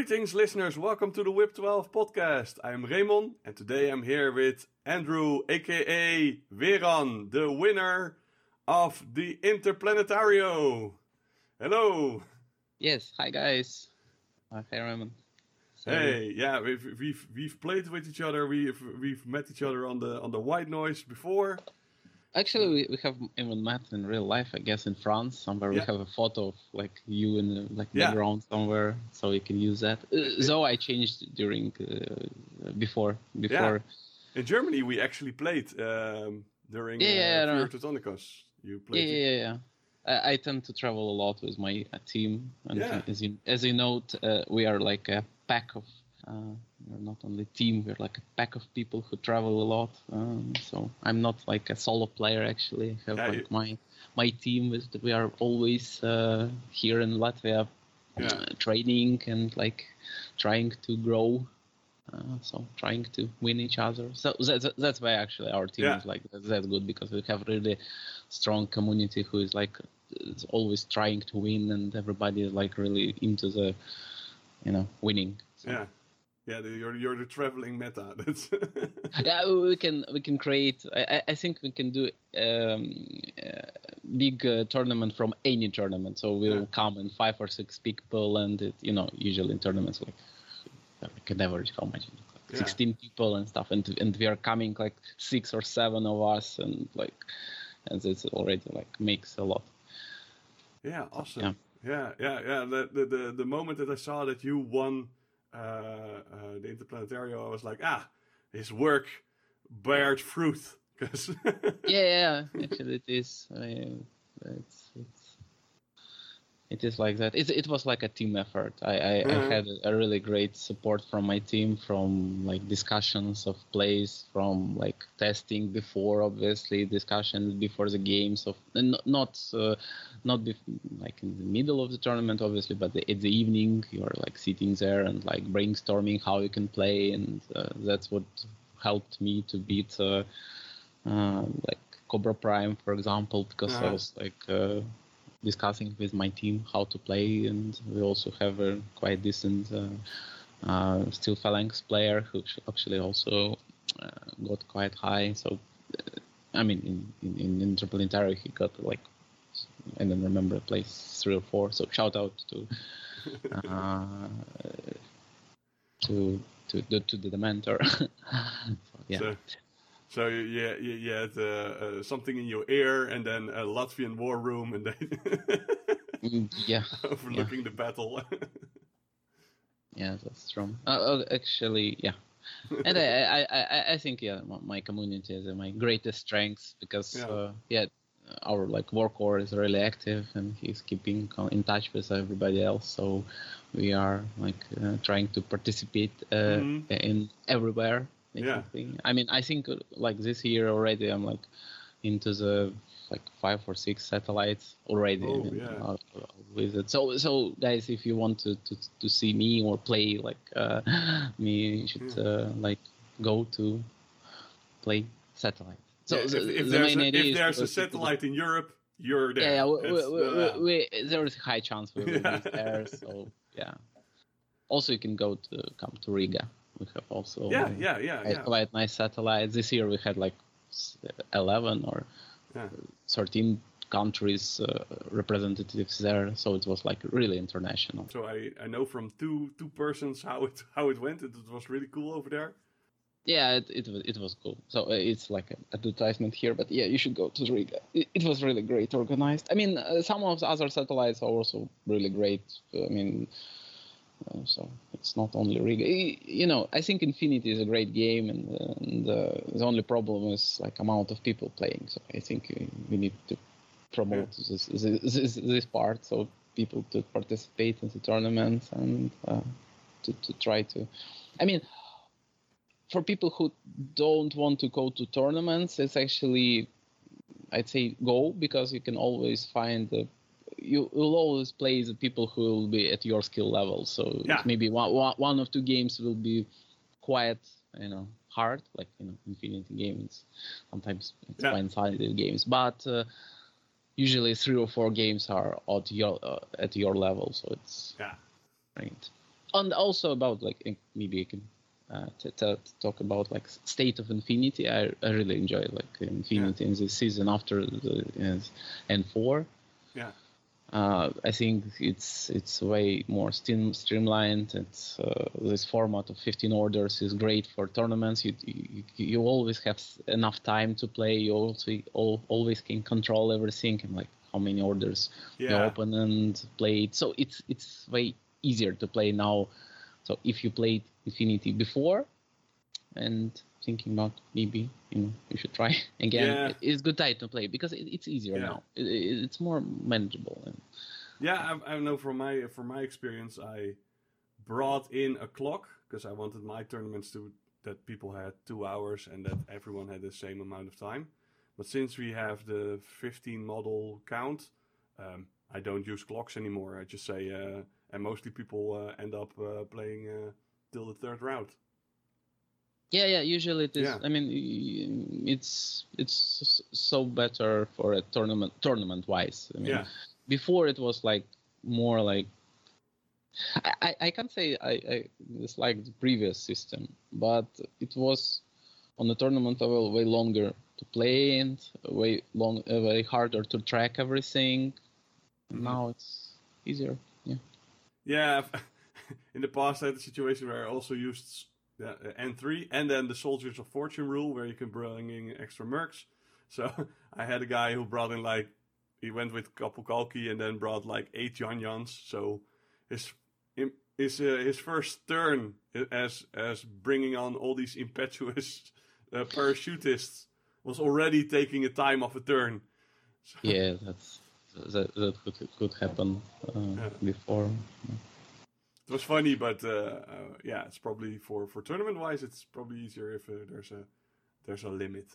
Greetings, listeners. Welcome to the WIP 12 podcast. I'm Raymon, and today I'm here with Andrew, aka Weran, the winner of the Interplanetario. Hello. Yes. Hi, guys. Hi, Raymon. So, hey, yeah, we've we've we've played with each other. We've we've met each other on the on the white noise before. Actually, we, we have even met in real life, I guess, in France somewhere. Yeah. We have a photo of like you in the like yeah. background somewhere, so we can use that. Uh, so I changed during uh, before before. Yeah. In Germany, we actually played um, during yeah, uh, yeah, You played. Yeah, yeah, yeah. I, I, tend to travel a lot with my uh, team, and as you as you know, uh, we are like a pack of uh, we're not only team, we're like a pack of people who travel a lot. Um, so I'm not like a solo player actually. I have yeah, like you... my my team is we are always uh, here in Latvia yeah. uh, training and like trying to grow. Uh, so trying to win each other. So that's that's why actually our team yeah. is like that good because we have really strong community who is like is always trying to win and everybody is like really into the you know winning. So. Yeah. Yeah, the, you're you're the traveling meta. That's yeah, we can we can create. I, I think we can do um, uh, big uh, tournament from any tournament. So we'll yeah. come in five or six people, and it, you know, usually in tournaments like we can average how much, like yeah. sixteen people and stuff, and and we are coming like six or seven of us, and like, and it's already like makes a lot. Yeah, awesome. Yeah, yeah, yeah. yeah. The, the the the moment that I saw that you won uh, uh, the Interplanetario, I was like, ah, his work bears fruit. Cause yeah, yeah, actually it is. I, it's, it's it is like that. It, it was like a team effort. I, I, mm-hmm. I, had a really great support from my team, from like discussions of plays, from like testing before, obviously discussions before the games of not not uh, not be, like in the middle of the tournament, obviously, but the, at the evening you're like sitting there and like brainstorming how you can play, and uh, that's what helped me to beat uh, uh like Cobra Prime, for example, because. I was like uh, discussing with my team how to play, and we also have a quite decent uh, uh, Steel Phalanx player who actually also uh, got quite high. So, uh, I mean, in in, in Interplanetario he got like I don't remember place three or four. So shout out to uh, to to the to the mentor. yeah. So, so yeah, you, you had uh, uh, something in your ear, and then a Latvian war room, and then mm, yeah, overlooking yeah. the battle. yeah, that's true. Uh, oh, actually, yeah. and I, I, I, I think yeah, my community is my greatest strength because yeah, uh, yeah our like Warcor is really active and he's keeping in touch with everybody else. So we are like uh, trying to participate uh, mm-hmm. in everywhere yeah. I mean, I think uh, like this year already, I'm like into the like five or six satellites already oh, yeah. uh, with it. So, so guys, if you want to to, to see me or play like uh, me, you should yeah. uh, like go to play satellite. So yeah, if, the, if the there's, a, if there's a satellite in Europe, you're there. Yeah, we, we, we, there is a high chance we will be there. So yeah. Also, you can go to come to Riga we have also yeah, yeah, yeah, yeah. quite nice satellites. This year we had like 11 or yeah. 13 countries uh, representatives there, so it was like really international. So I, I know from two two persons how it how it went. It, it was really cool over there. Yeah, it it, it was cool. So uh, it's like an advertisement here, but yeah, you should go to Riga. It, it was really great organized. I mean, uh, some of the other satellites are also really great. I mean, uh, so it's not only Riga. You know, I think Infinity is a great game, and, and uh, the only problem is like amount of people playing. So I think we need to promote yeah. this, this, this part so people to participate in the tournament and uh, to to try to. I mean, for people who don't want to go to tournaments, it's actually I'd say go because you can always find the you will always play the people who will be at your skill level. So yeah. maybe one, one, one of two games will be quite, you know, hard, like you know, Infinity games. Sometimes it's yeah. one-sided games, but uh, usually three or four games are at your uh, at your level. So it's yeah, right. and also about like maybe I can uh, to, to, talk about like state of infinity i, I really enjoy like infinity yeah. in this season after the n4 yeah uh, I think it's it's way more stream, streamlined. It's uh, this format of 15 orders is great for tournaments. You, you, you always have enough time to play. You also all, always can control everything and like how many orders yeah. you open and play it. So it's it's way easier to play now. So if you played Infinity before, and thinking about maybe you know you should try again. Yeah. It's good time to play because it, it's easier yeah. now. It, it, it's more manageable. And... Yeah, I, I know from my from my experience, I brought in a clock because I wanted my tournaments to that people had two hours and that everyone had the same amount of time. But since we have the 15 model count, um, I don't use clocks anymore. I just say, uh, and mostly people uh, end up uh, playing uh, till the third round. Yeah, yeah. Usually it is. Yeah. I mean, it's it's so better for a tournament tournament wise. I mean, yeah. before it was like more like I, I can't say I, I dislike the previous system, but it was on the tournament level way longer to play and way long, uh, way harder to track everything. Mm-hmm. Now it's easier. Yeah. Yeah. In the past, I had a situation where I also used yeah, N3, and then the Soldiers of Fortune rule, where you can bring in extra mercs. So I had a guy who brought in like he went with Kapukkalki and then brought like eight Yuan Yuans. So his his uh, his first turn as as bringing on all these impetuous uh, parachutists was already taking a time of a turn. So. Yeah, that's that that could could happen uh, yeah. before it was funny, but uh, uh, yeah, it's probably for for tournament wise, it's probably easier if uh, there's a there's a limit.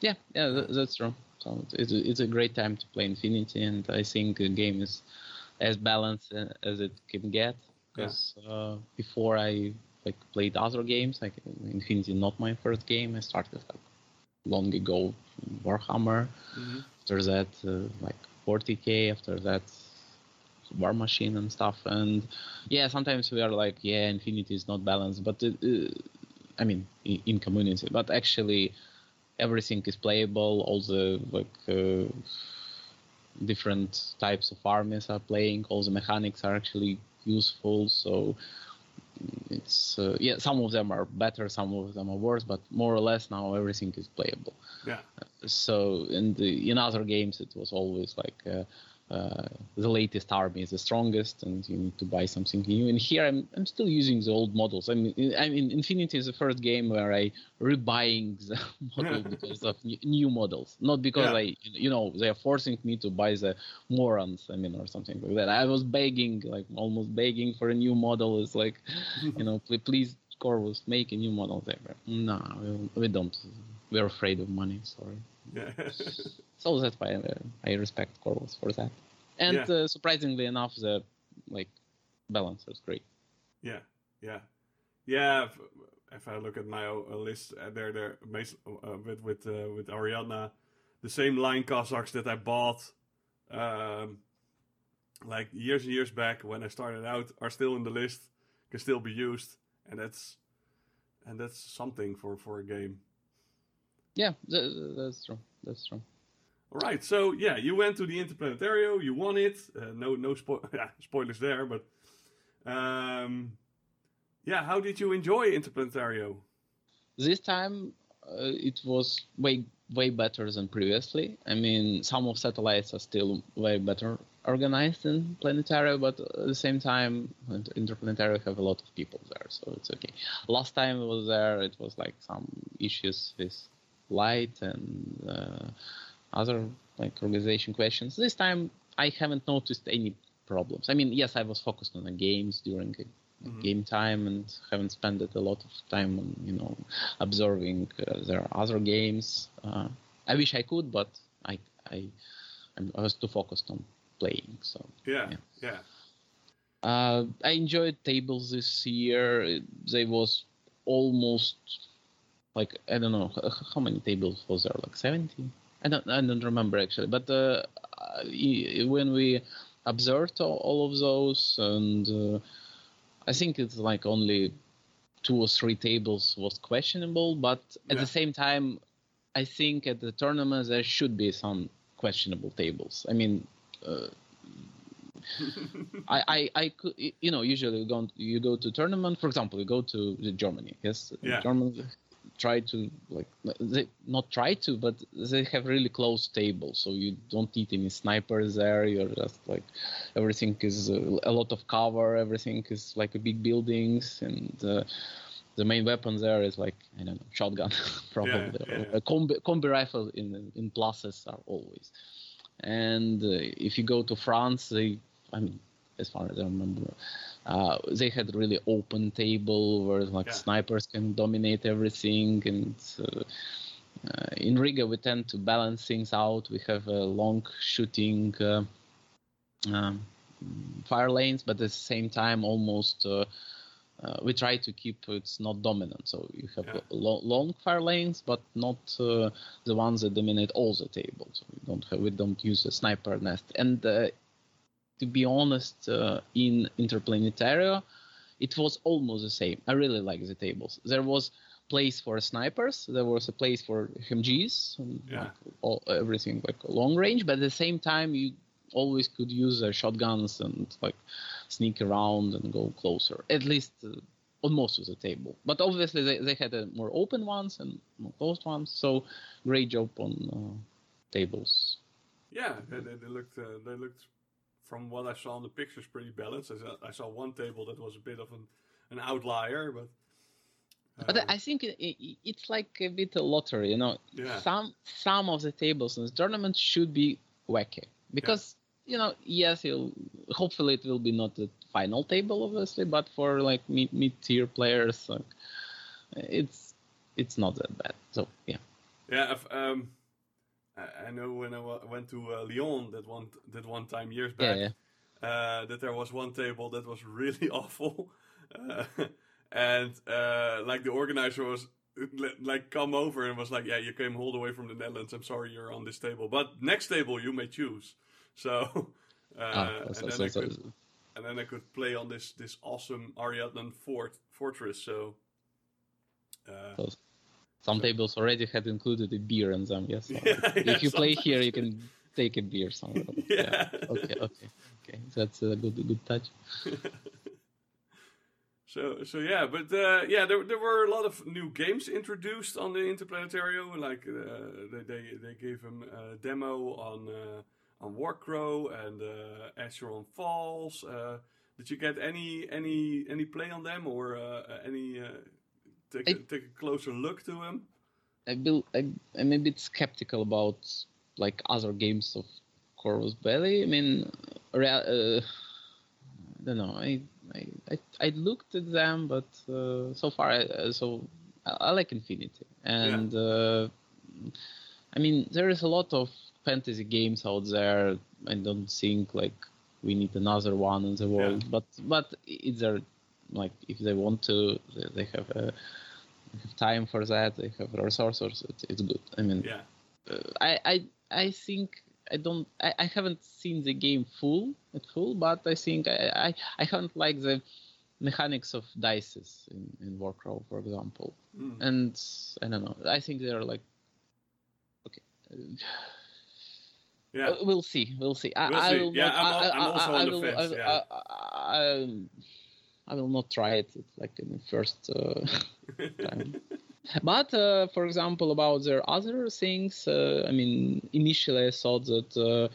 Yeah, yeah, that's true. So it's a, it's a great time to play Infinity, and I think the game is as balanced as it can get. Because yeah. uh, before I like played other games, like Infinity, not my first game. I started like long ago Warhammer. Mm-hmm. After that, uh, like 40k. After that, Warmachine and stuff. And yeah, sometimes we are like, yeah, Infinity is not balanced, but it, uh, I mean, in, in, community, but actually everything is playable. All the like uh, different types of armies are playing. All the mechanics are actually useful. So it's uh, yeah, some of them are better, some of them are worse, but more or less now everything is playable. Yeah. So in the in other games, it was always like. Uh, uh, the latest army is the strongest and you need to buy something new. And here i'm, I'm still using the old models. I mean i mean infinity is the first game where i rebuying the model because of new models. Not because yeah. i you know they are forcing me to buy the morons i mean or something like that. I was begging like almost begging for a new model. It's like you know please, please corvus make a new model there. No we, we don't. We're afraid of money sorry. So that's why I, I respect Corvus for that. And yeah. uh, surprisingly enough, the like balance is great. Yeah, yeah, yeah. If, if I look at my uh, list, uh, there, there, uh, with with uh, with Ariadna, the same line Cossacks that I bought, um, like years and years back when I started out, are still in the list, can still be used, and that's and that's something for for a game. Yeah, that's true. That's true. All right, so yeah, you went to the Interplanetario, you won it. Uh, no, no spo- yeah, spoilers there, but um, yeah, how did you enjoy Interplanetario? This time uh, it was way way better than previously. I mean, some of satellites are still way better organized than Planetario, but at the same time, Interplanetario have a lot of people there, so it's okay. Last time I was there, it was like some issues with light and uh, other like organization questions. This time I haven't noticed any problems. I mean, yes, I was focused on the games during mm-hmm. game time and haven't spent a lot of time on you know observing uh, their other games. Uh, I wish I could, but I I I was too focused on playing. So yeah, yeah. yeah. Uh, I enjoyed tables this year. They was almost like I don't know how many tables was there, like seventy. I don't I don't remember actually, but uh, when we observed all, of those, and uh, I think it's like only two or three tables was questionable. But at Yeah. the same time, I think at the tournament there should be some questionable tables. I mean. Uh, I, I, I could, you know, usually you go, you go to tournament. For example, you go to Germany. Yes, Yeah. Germany try to like they not try to, but they have really close tables, so you don't need any snipers there. You're just like everything is uh, a lot of cover. Everything is like a big buildings, and uh, the main weapon there is like I don't know shotgun, probably yeah, yeah. a combi, combi rifle in in pluses are always. And uh, if you go to France, they, I mean, as far as I remember, uh, they had really open table where like Yeah. snipers can dominate everything. And uh, uh, in Riga, we tend to balance things out. We have a long shooting uh, um, fire lanes, but at the same time, almost. Uh, uh, we try to keep it's not dominant. So you have Yeah. lo- long fire lanes, but not uh, the ones that dominate all the tables. So we don't have, we don't use a sniper nest. And uh, to be honest, uh, in Interplanetario, it was almost the same. I really like the tables. There was place for snipers. There was a place for HMGs. And Yeah. like all, everything like long range, but at the same time you always could use uh, shotguns and like sneak around and go closer. At least uh, on most of the table. But obviously they, they had uh, more open ones and more closed ones. So great job on uh, tables. Yeah, they, they, they looked uh, they looked from what I saw in the pictures pretty balanced. I saw, I saw one table that was a bit of an, an outlier, but But uh, I think it, it, it's like a bit a lottery, you know. Yeah. Some some of the tables in the tournament should be wacky because you know yes, hopefully it will be not the final table obviously, but for like mid mid tier players, like, it's it's not that bad. So yeah, yeah, if, um, I, know when I went to uh, Lyon that one that one time years back. yeah. uh, that there was one table that was really awful, uh, and uh, like the organizer was like come over and was like, "Yeah, you came all the way from the Netherlands. I'm sorry you're on this table, but next table you may choose." So, uh, Ah, and, then I could, and then I could play on this this awesome Ariadne fort fortress. So, uh, so some tables already had included a beer in them. Yes, Yeah, yeah, if you play here, you can take a beer somewhere. Yeah. Okay. Okay. Okay. That's a good good touch. So, so yeah, but uh, yeah, there, there were a lot of new games introduced on the Interplanetario. Like uh, they, they they gave him a demo on uh, on Warcrow and uh, Acheron Falls. Uh, did you get any any any play on them or uh, any take a, take a closer look to him. I build, I, I'm a bit skeptical about like other games of Corvus Belli. I mean, uh, I don't know. I, I I I looked at them, but uh, so far, I, uh, so I, like Infinity, and uh, I mean, there is a lot of fantasy games out there. I don't think like we need another one in the world, but but it's there. Like if they want to, they, have a have time for that. They have resources. It's, it's good. I mean, Yeah, uh, I, I I think I don't I, I haven't seen the game full at full, but I think I I, I haven't liked the mechanics of dices in, in Warcrow, for example. Mm. And I don't know. I think they're like okay. uh, yeah, uh, we'll see. We'll see. I, We'll I see. will Yeah, not, I'm I, I, I'm also I, I the will, fence, I, yeah. I, I, will not try it. It's like in the first uh, time. But uh, for example, about their other things, uh, I mean, initially I thought that uh,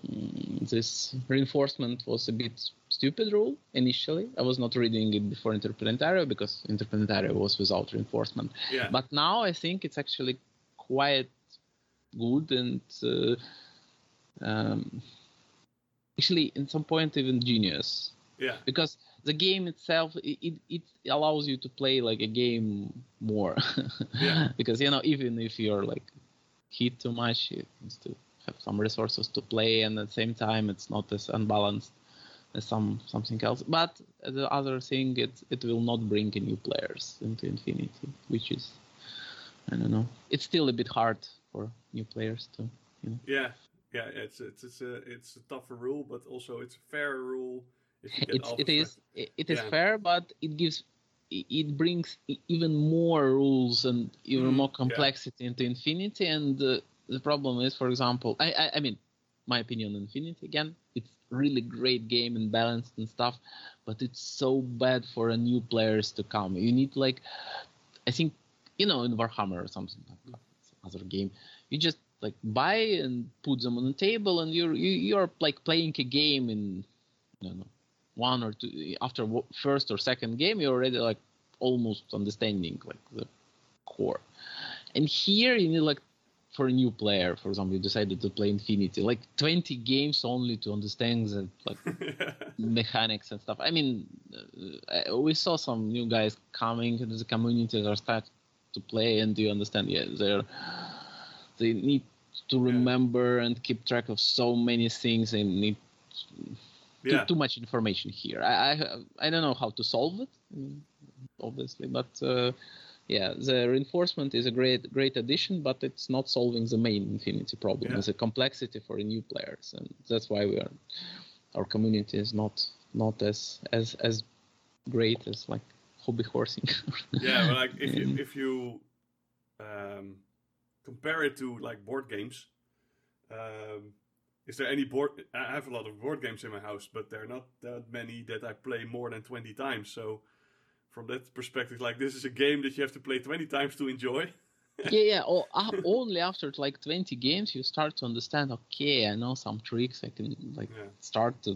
mm, this reinforcement was a bit stupid rule. Initially, I was not reading it before Interplanetario because Interplanetario was without reinforcement. yeah, But now I think it's actually quite good and uh, um, actually, in some point, even genius yeah, because the game itself it, it, it allows you to play like a game more Yeah. because you know even if you're like hit too much you still have some resources to play and at the same time it's not as unbalanced as some something else but the other thing it it will not bring new players into infinity which is i don't know it's still a bit hard for new players to you know yeah. yeah, it's it's it's a it's a tougher rule, but also it's a fair rule. It's, it is it it is Yeah. fair, but it gives it brings even more rules and even Mm, more yeah. complexity into Infinity. And uh, the problem is, for example, I, I I mean, my opinion Infinity again, it's really great game and balanced and stuff, but it's so bad for a new players to come. You need like, I think you know in Warhammer or something like that, it's another game, you just like buy and put them on the table, and you're you, you're like playing a game in I don't know one or two after first or second game you're already like almost understanding like the core. And here you need like for a new player for example you decided to play infinity like 20 games only to understand the like mechanics and stuff. I mean uh, we saw some new guys coming into the community that are start to play and do you understand? Yeah they're they need to remember and keep track of so many things. And need yeah, too much information here. I, I I don't know how to solve it, obviously, but uh, yeah, the reinforcement is a great great addition, but it's not solving the main Infinity problem. Yeah. It's a complexity for new players, and that's why we are our community is not not as as as great as like hobby horsing. yeah. But like if you Mm. if you um, compare it to like board games, um, is there any board? I have a lot of board games in my house, but there are not that many that I play more than twenty times. So. From that perspective, like this is a game that you have to play twenty times to enjoy. yeah, yeah. o- uh, only after like 20 games you start to understand. Okay, I know some tricks. I can like Yeah. start to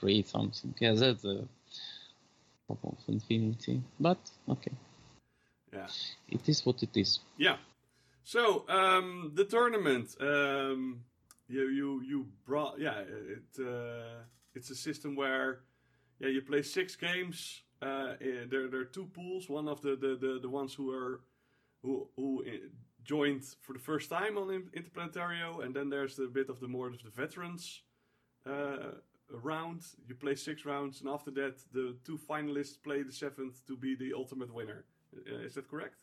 create something. Yeah, that's the problem of Infinity. But okay, Yeah. it is what it is. Yeah. So um, the tournament, um, you you you brought yeah it uh, it's a system where yeah you play six games. Uh, eh, there there are two pools. One of the the, the, the ones who are who who eh, joined for the first time on Interplanetario, and then there's the bit of the more of the veterans uh, round. You play six rounds, and after that, the two finalists play the seventh to be the ultimate winner. Uh, is that correct?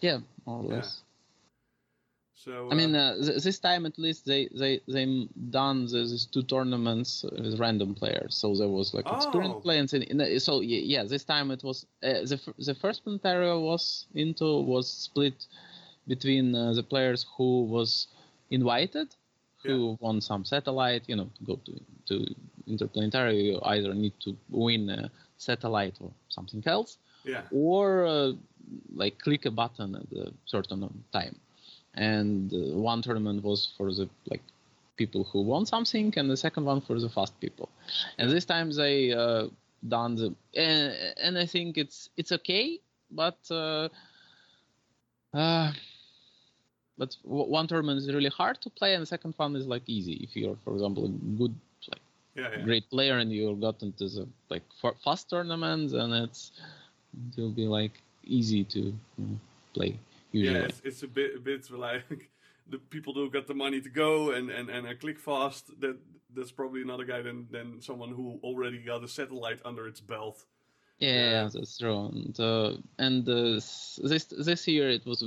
Yeah, more or Yeah. less. So I mean, uh, uh, th- this time at least they they they done the, these two tournaments with random players, so there was like Oh. experienced players. In, in the, so yeah, yeah, this time it was uh, the f- the first Planetario was into was split between uh, the players who was invited, who won some satellite. You know, to go to to Interplanetary, you either need to win a satellite or something else, yeah. or uh, like click a button at a certain time. And uh, one tournament was for the like people who want something, and the second one for the fast people. And this time they uh, done the and, and I think it's it's okay, but uh, uh, but w- one tournament is really hard to play, and the second one is like easy if you're, for example, a good like Yeah, yeah. great player and you got into the like fa- fast tournaments and it's it will be like easy to you know, play usually. Yeah, it's, it's a bit, a bit like the people who got the money to go and and and uh, click fast. That that's probably another guy than than someone who already got a satellite under its belt. Yeah, Yeah. yeah, that's true. And uh, and uh, this this year it was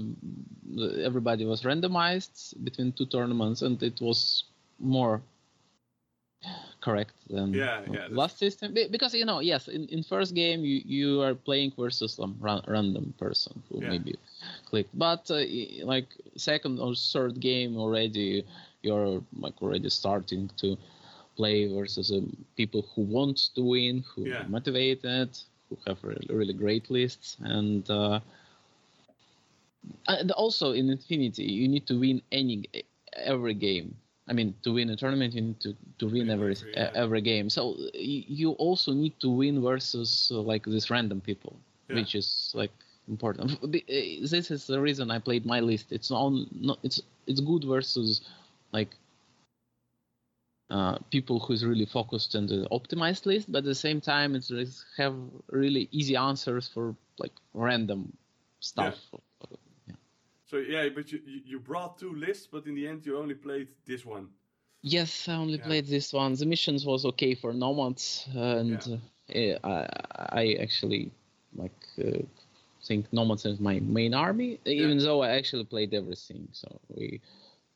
everybody was randomized between two tournaments, and it was more correct than Yeah, uh, yeah, last system because you know yes in, in first game you, you are playing versus some ran- random person who Yeah. maybe clicked but uh, like second or third game already you're like already starting to play versus um, people who want to win who Yeah. are motivated who have really, really great lists and uh, and also in infinity you need to win any every game i mean to win a tournament you need to, to win every every, yeah. every game so you also need to win versus uh, like these random people Yeah. which is like important uh, this is the reason i played my list it's on no, it's it's good versus like uh, people who's really focused on the optimized list, but at the same time, it's have really easy answers for like random stuff. Yeah. So yeah, but you you brought two lists, but in the end you only played this one. Yes, I only Yeah. played this one. The missions was okay for nomads, and Yeah. uh, I, I actually like uh, think nomads is my main army. Even though I actually played everything, so we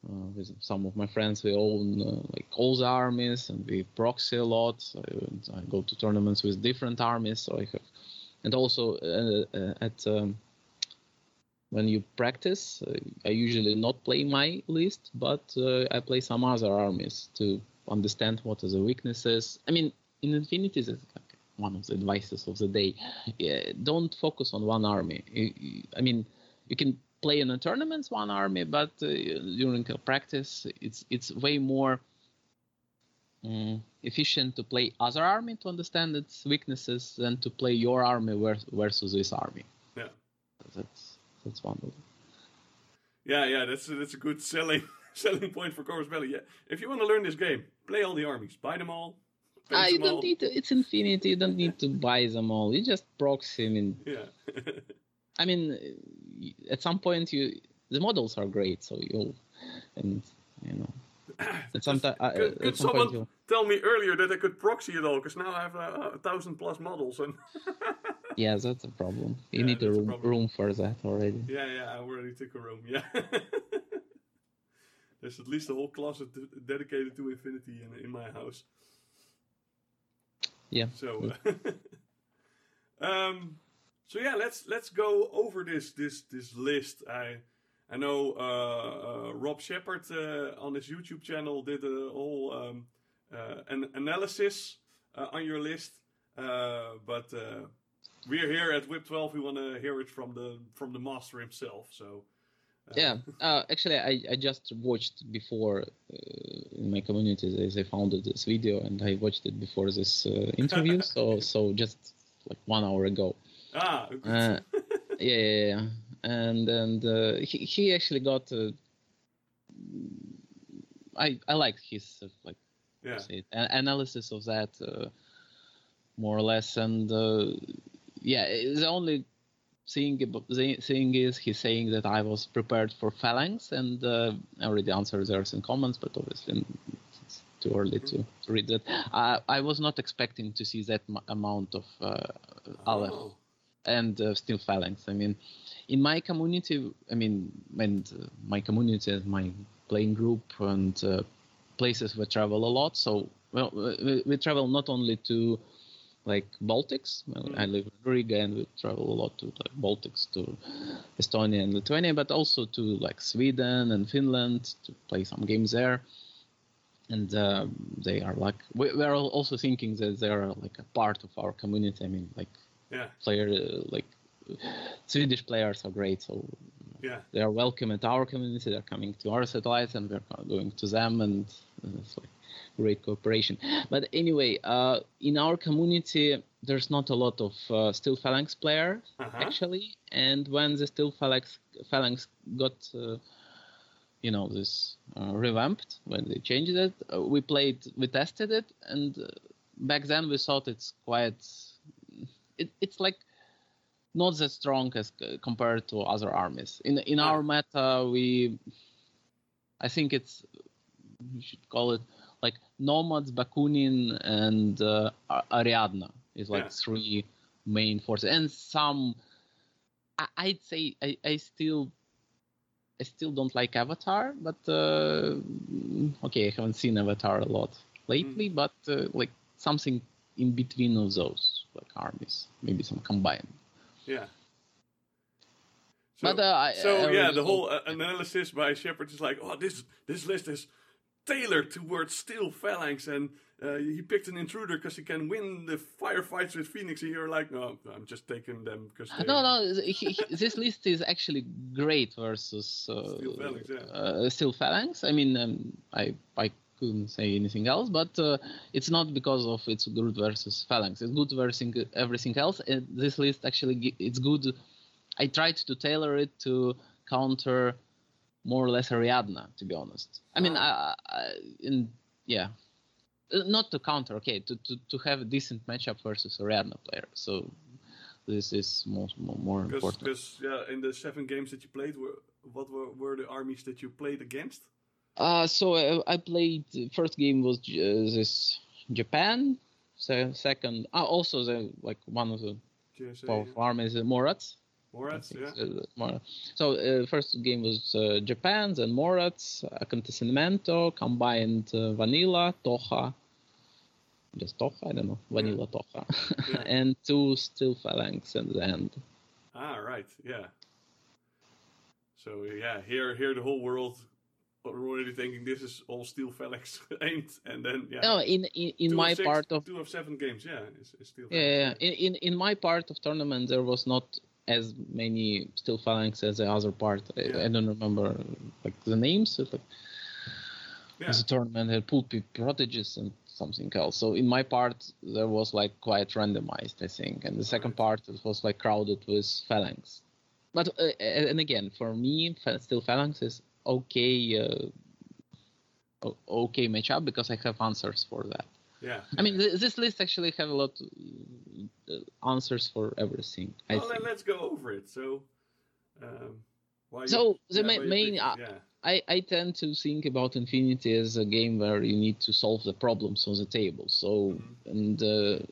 uh, with some of my friends. We own uh, like all the armies, and we proxy a lot. I, I, go to tournaments with different armies, so I have, and also uh, uh at um, when you practice, uh, I usually not play my list, but uh, I play some other armies to understand what are the weaknesses. I mean, in Infinity, is one of the advices of the day. Yeah, don't focus on one army. I mean, you can play in the tournaments one army, but uh, during a practice, it's it's way more um, efficient to play other army to understand its weaknesses than to play your army versus this army. Yeah, that's that's one of. Yeah, yeah, that's that's a good selling selling point for Corvus. Yeah, if you want to learn this game, play all the armies, buy them all. Ah, you don't all. need to. It's infinity. You don't need to buy them all. You just proxy. I mean, yeah. I mean, at some point you the models are great, so you'll and you know. At some, could, uh, could someone tell me earlier that I could proxy it all? Because now I have uh, a thousand plus models and. yeah, that's a problem. You yeah, need a room, a room for that already. Yeah, yeah, I already took a room. Yeah. There's at least a whole closet dedicated to Infinity in, in my house. Yeah. So, uh, um, so yeah, let's let's go over this this this list. I I know uh, uh, Rob Shepard uh, on his YouTube channel did a whole um, uh, an analysis uh, on your list, but we're here at WIP 12. We want to hear it from the from the master himself. So. yeah, actually, I, I just watched before in my community. They found this video, and I watched it before this interview. so so just like one hour ago. Ah, uh, yeah, yeah, yeah, and and uh, he he actually got. Uh, I I liked his uh, like yeah. say, analysis of that uh, more or less, and uh, yeah, the only thing thing is he's saying that I was prepared for phalanx, and I already answered there in comments, but obviously it's too early to, read that. I I was not expecting to see that m- amount of uh, Aleph. And uh, Steel Phalanx. I mean, in my community, I mean, and uh, my community, my playing group, and uh, places we travel a lot. So, well, we, we travel not only to like Baltics. Mm. I live in Riga, and we travel a lot to like Baltics, to Estonia and Lithuania, but also to like Sweden and Finland to play some games there. And uh, they are like we, we are also thinking that they are like a part of our community. I mean, like yeah. player like Swedish players are great, so yeah. they are welcome at our community. They're coming to our satellites, and we're going to them, and it's like great cooperation. But anyway, uh, in our community, there's not a lot of uh, Steel Phalanx players uh-huh. actually, and when the Steel Phalanx Phalanx got uh, you know this uh, revamped when they changed it, uh, we played, we tested it, and uh, back then we thought it's quite it, it's like not that strong as compared to other armies. In in our meta, we I think it's we should call it like nomads, Bakunin, and uh, Ariadna is like yeah. three main forces, and some. I, would say I, I still I still don't like Avatar, but uh, okay, I haven't seen Avatar a lot lately, mm. but uh, like something in between of those like armies, maybe some combined. Yeah. So, but uh, so I, I yeah, the whole uh, analysis by Shepard is like, oh, this this list is tailored towards steel phalanx, and uh, he picked an intruder because he can win the firefights with Phoenix. And you're like, no, I'm just taking them because no, no. He, he, this list is actually great versus uh, steel phalanx. Yeah. Uh, steel phalanx. I mean, um, I I couldn't say anything else. But uh, it's not because of it's good versus Phalanx. It's good versus everything else. And this list actually it's good. I tried to tailor it to counter more or less Ariadna, to be honest. I mean, I, I, in yeah, uh, not to counter. Okay, to, to, to have a decent matchup versus Ariadna player. So this is more more, more important. Because yeah, in the seven games that you played, were, what were, were the armies that you played against? Uh, so I, uh, I played. First game was uh, this Japan. So second, uh, also the like one of the GSA, powerful yeah. armies, uh, Morats. Morats, yeah. Uh, so uh, first game was uh, Japan, then Morats, Acontecimento, combined uh, Vanilla, Tohaa, just Tohaa, I don't know, Vanilla yeah. Tohaa, yeah. and two Steel Phalanx in the end. Ah, right, yeah. So yeah, here, here the whole world already thinking this is all Steel Phalanx aimed, and then yeah. No, in in, in my of six, part of two of seven games, yeah, is, is Steel. Yeah, yeah, In, in in my part of tournament, there was not as many Steel Phalanx as the other part. Yeah. I, I, don't remember like the names. Like, yeah. A tournament had Pulpy Proteges and something else. So in my part, there was like quite randomized, I think, and the second part it was like crowded with Phalanx. But uh, and again, for me, Steel Phalanx is okay, uh, okay matchup because I have answers for that. Yeah. I mean, th- this list actually have a lot uh, answers for everything. Well, then let's go over it. So, um, so the yeah, ma- main, uh, yeah. I, I tend to think about Infinity as a game where you need to solve the problems on the table. So, mm-hmm. and uh,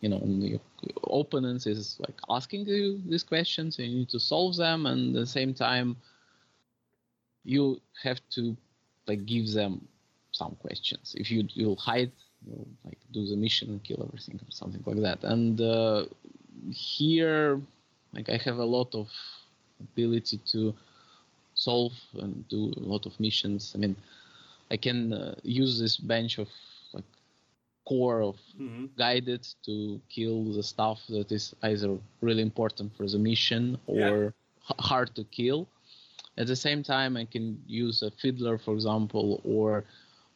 you know, and your opponents is like asking you these questions, and you need to solve them, and at the same time, you have to like give them some questions. If you you'll hide, like do the mission and kill everything or something like that. And uh, here, like I have a lot of ability to solve and do a lot of missions. I mean, I can uh, use this bench of like core of mm-hmm. guided to kill the stuff that is either really important for the mission or yeah. h- hard to kill. At the same time, I can use a fiddler, for example, or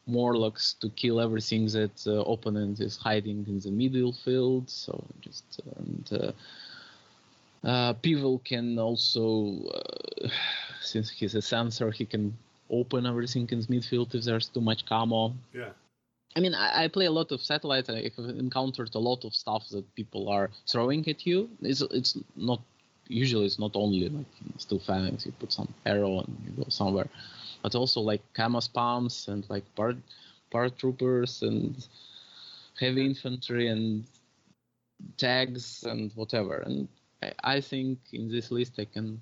Morlocks to kill everything that the opponent is hiding in the middle field. So just and uh, uh, Pi-Well can also, uh, since he's a sensor, he can open everything in the midfield if there's too much camo. Yeah. I mean, I, I, play a lot of satellites. I've encountered a lot of stuff that people are throwing at you. It's it's not usually it's not only like Steel Phalanx. You put some arrow and you go somewhere, but also like camo spams and like part paratroopers and heavy infantry and tags and whatever. And I, I think in this list I can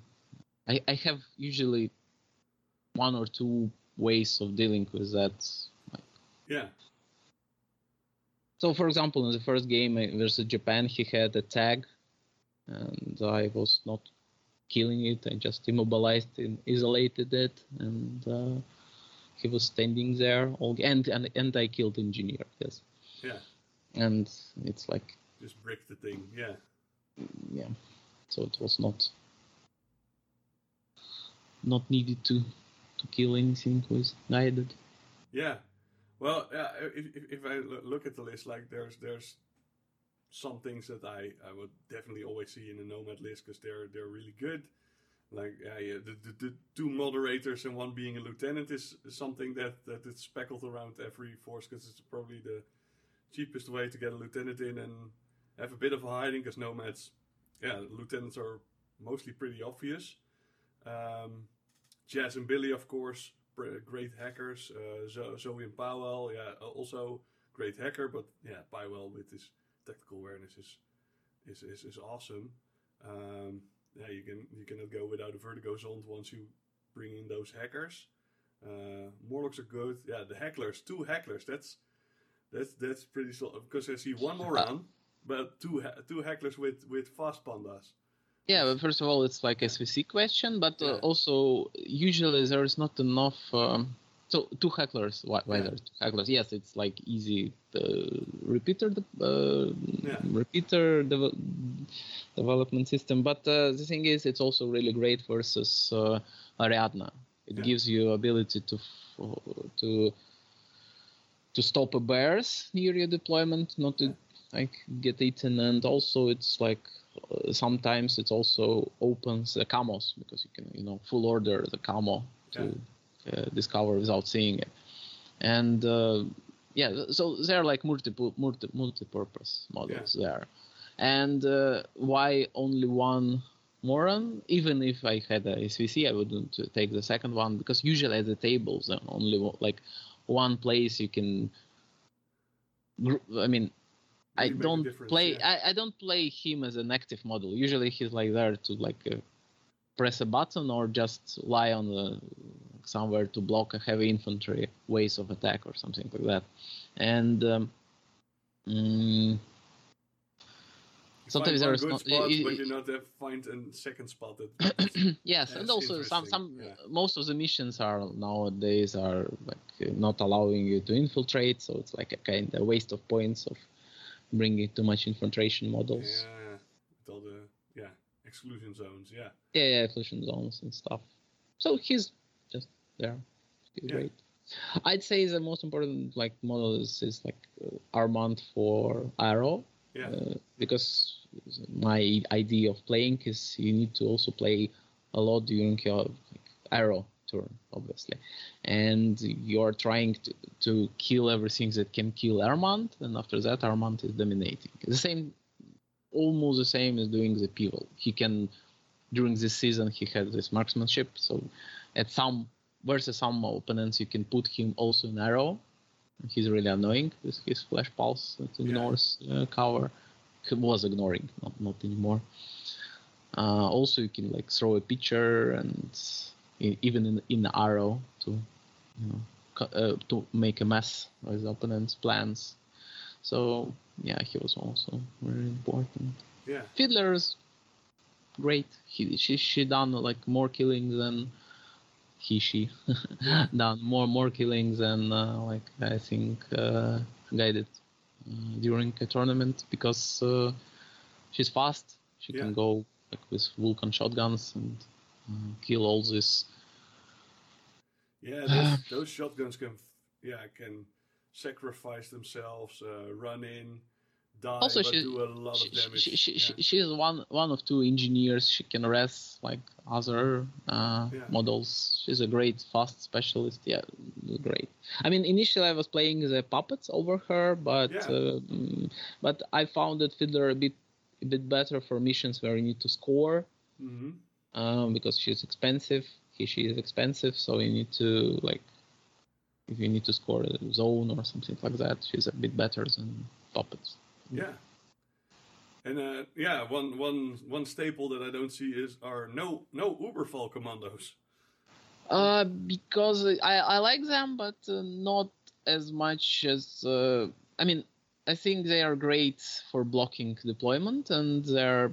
I, I have usually one or two ways of dealing with that. Yeah. So, for example, in the first game uh, versus Japan, he had a tag, and I was not killing it. I just immobilized and isolated it, and uh, he was standing there. All and and and I killed engineer. Yes. Yeah. And it's like just brick the thing. Yeah. Yeah. So it was not not needed to to kill anything with guided. Yeah. Well, if, if I look at the list, like there's there's some things that I, I would definitely always see in a nomad list because they're they're really good. Like yeah, the, the, the, two moderators and one being a lieutenant is something that that is speckled around every force because it's probably the cheapest way to get a lieutenant in and have a bit of a hiding because nomads, yeah, lieutenants are mostly pretty obvious. Um, Jazz and Billy, of course, great hackers. Uh, Zoe and Pi-Well, yeah, also great hacker, but yeah, Pi-Well with his tactical awareness is is is, is awesome. Um, yeah, you can you cannot go without a vertigo zone once you bring in those hackers. Uh, Morlocks are good. Yeah, the hecklers, two hecklers. That's that's that's pretty solid because I see one more uh, round, but two two hecklers with with fast pandas. Yeah, but first of all, it's like a SVC question, but uh, also usually there is not enough. Um, so two hecklers, why, why yeah. two hecklers? Yes, it's like easy repeater uh, yeah. repeater de- development system, but uh, the thing is, it's also really great versus uh, Ariadna. It yeah. gives you ability to to to stop a bears near your deployment, not to like get eaten, and also it's like uh, sometimes it also opens the camos because you can you know full order the camo to discover without seeing it and uh, yeah so they're like multiple multi, multi-purpose models yeah. there and uh, why only one Moran even if I had a SVC I wouldn't take the second one because usually at the tables only like one place you can I mean I don't play. yeah. I, I don't play him as an active model. Usually he's like there to like uh, press a button or just lie on the somewhere to block a heavy infantry waves of attack or something like that. And um, mm, sometimes one there's good not- spot, y- y- but you find a second spot that. yes, and also some some yeah. most of the missions are nowadays are like not allowing you to infiltrate, so it's like a kind of waste of points of bringing too much infiltration models. yeah, with all the yeah exclusion zones. Yeah, Yeah, yeah, exclusion zones and stuff. So he's there. Yeah. great. I'd say the most important like model is, is like uh, Armand for Arrow. yeah, Uh, because my idea of playing is you need to also play a lot during your like, arrow turn, obviously, and you're trying to, to kill everything that can kill Armand, and after that Armand is dominating. The same, almost the same as doing the pivot. He can during this season he had this marksmanship, so at some versus some opponents you can put him also in arrow. He's really annoying with his flash pulse that ignores uh, cover he was ignoring, not not anymore. Uh, also, you can like throw a pitcher and e- even in in the arrow to you know uh, to make a mess with the opponent's plans. So yeah, he was also very important. yeah, Fiddler is great. He she she done like more killings than he she done more more killings than uh, like I think uh, guided uh, during a tournament because uh, she's fast. She Yeah. can go like with Vulcan shotguns and uh, kill all this. yeah. Those, those shotguns can yeah can sacrifice themselves, uh, run in, die, Also, she- do a lot She, of damage. she, she, yeah. she, she's one one of two engineers. She can res like other uh, Yeah. models. She's a great fast specialist. Yeah, great. I mean, initially I was playing the puppets over her, but Yeah. uh, mm, but I found that Fiddler a bit a bit better for missions where you need to score hmm um, because she's expensive. He she is expensive, so you need to like if you need to score a zone or something like that, she's a bit better than puppets. Yeah. And uh, yeah, one one one staple that I don't see is are no no Uberfall commandos. Uh, because I, I like them, but uh, not as much as uh, I mean. I think they are great for blocking deployment, and they're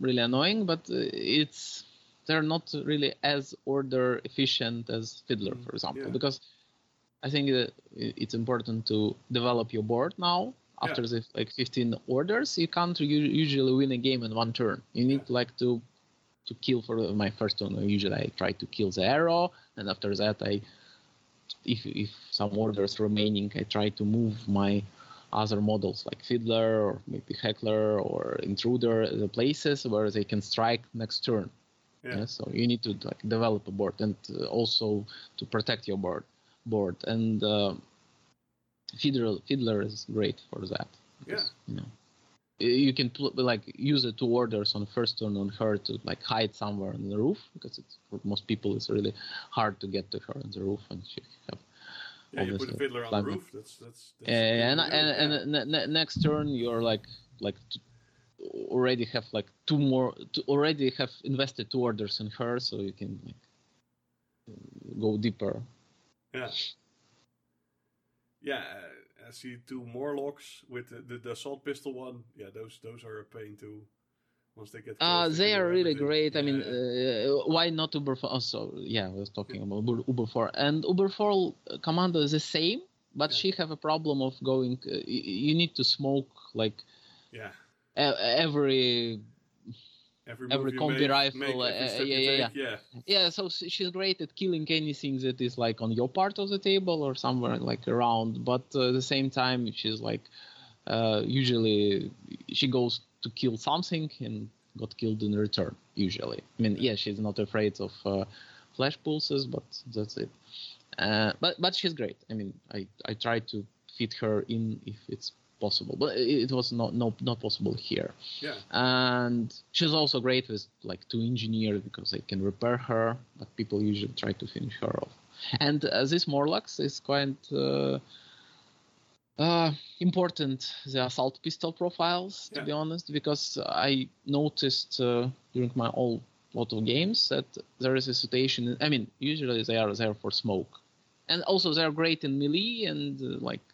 really annoying. But uh, it's they're not really as order efficient as Fiddler, Mm, for example, yeah. because I think that it's important to develop your board now. After Yeah. the like 15 orders, you can't usually win a game in one turn. You need Yeah. like to to kill for my first turn. Usually, I try to kill the arrow, and after that, I if if some orders remaining, I try to move my other models like Fiddler or maybe Heckler or Intruder, the places where they can strike next turn. Yeah. Yeah, so you need to like develop a board and uh, also to protect your board board and uh, Fiddler Fiddler is great for that. because, You know, you can pl- like use the two orders on first turn on her to like hide somewhere on the roof because it's for most people it's really hard to get to her on the roof and she have Yeah, you put a fiddler on the roof. That's that's. that's and and, and, and ne- next turn you're like like t- already have like two more to already have invested two orders in her so you can like go deeper Yeah. Yeah, uh, I see two Morlocks with the, the, the assault pistol one. Yeah, those those are a pain too. Once they get. uh close, they are really everything. great i mean uh, why not Uberfall oh, so yeah i was talking about uber, Uberfall and Uberfall commando is the same but Yeah. she have a problem of going uh, you need to smoke like yeah. every Every, every combi make, rifle, make, uh, yeah, yeah, yeah. Yeah, so she's great at killing anything that is like on your part of the table or somewhere like around. But uh, at the same time, she's like uh, usually she goes to kill something and got killed in return. Usually, I mean, yeah, she's not afraid of uh, flash pulses, but that's it. Uh, but but she's great. I mean, I I try to fit her in if it's possible, but it, was not no not possible here Yeah. and she's also great with like two engineers because they can repair her but people usually try to finish her off and uh, this morlocks is quite uh, uh, important the assault pistol profiles to Yeah. be honest because i noticed uh, during my all lot of games that there is a situation i mean usually they are there for smoke and also they're great in melee and uh, like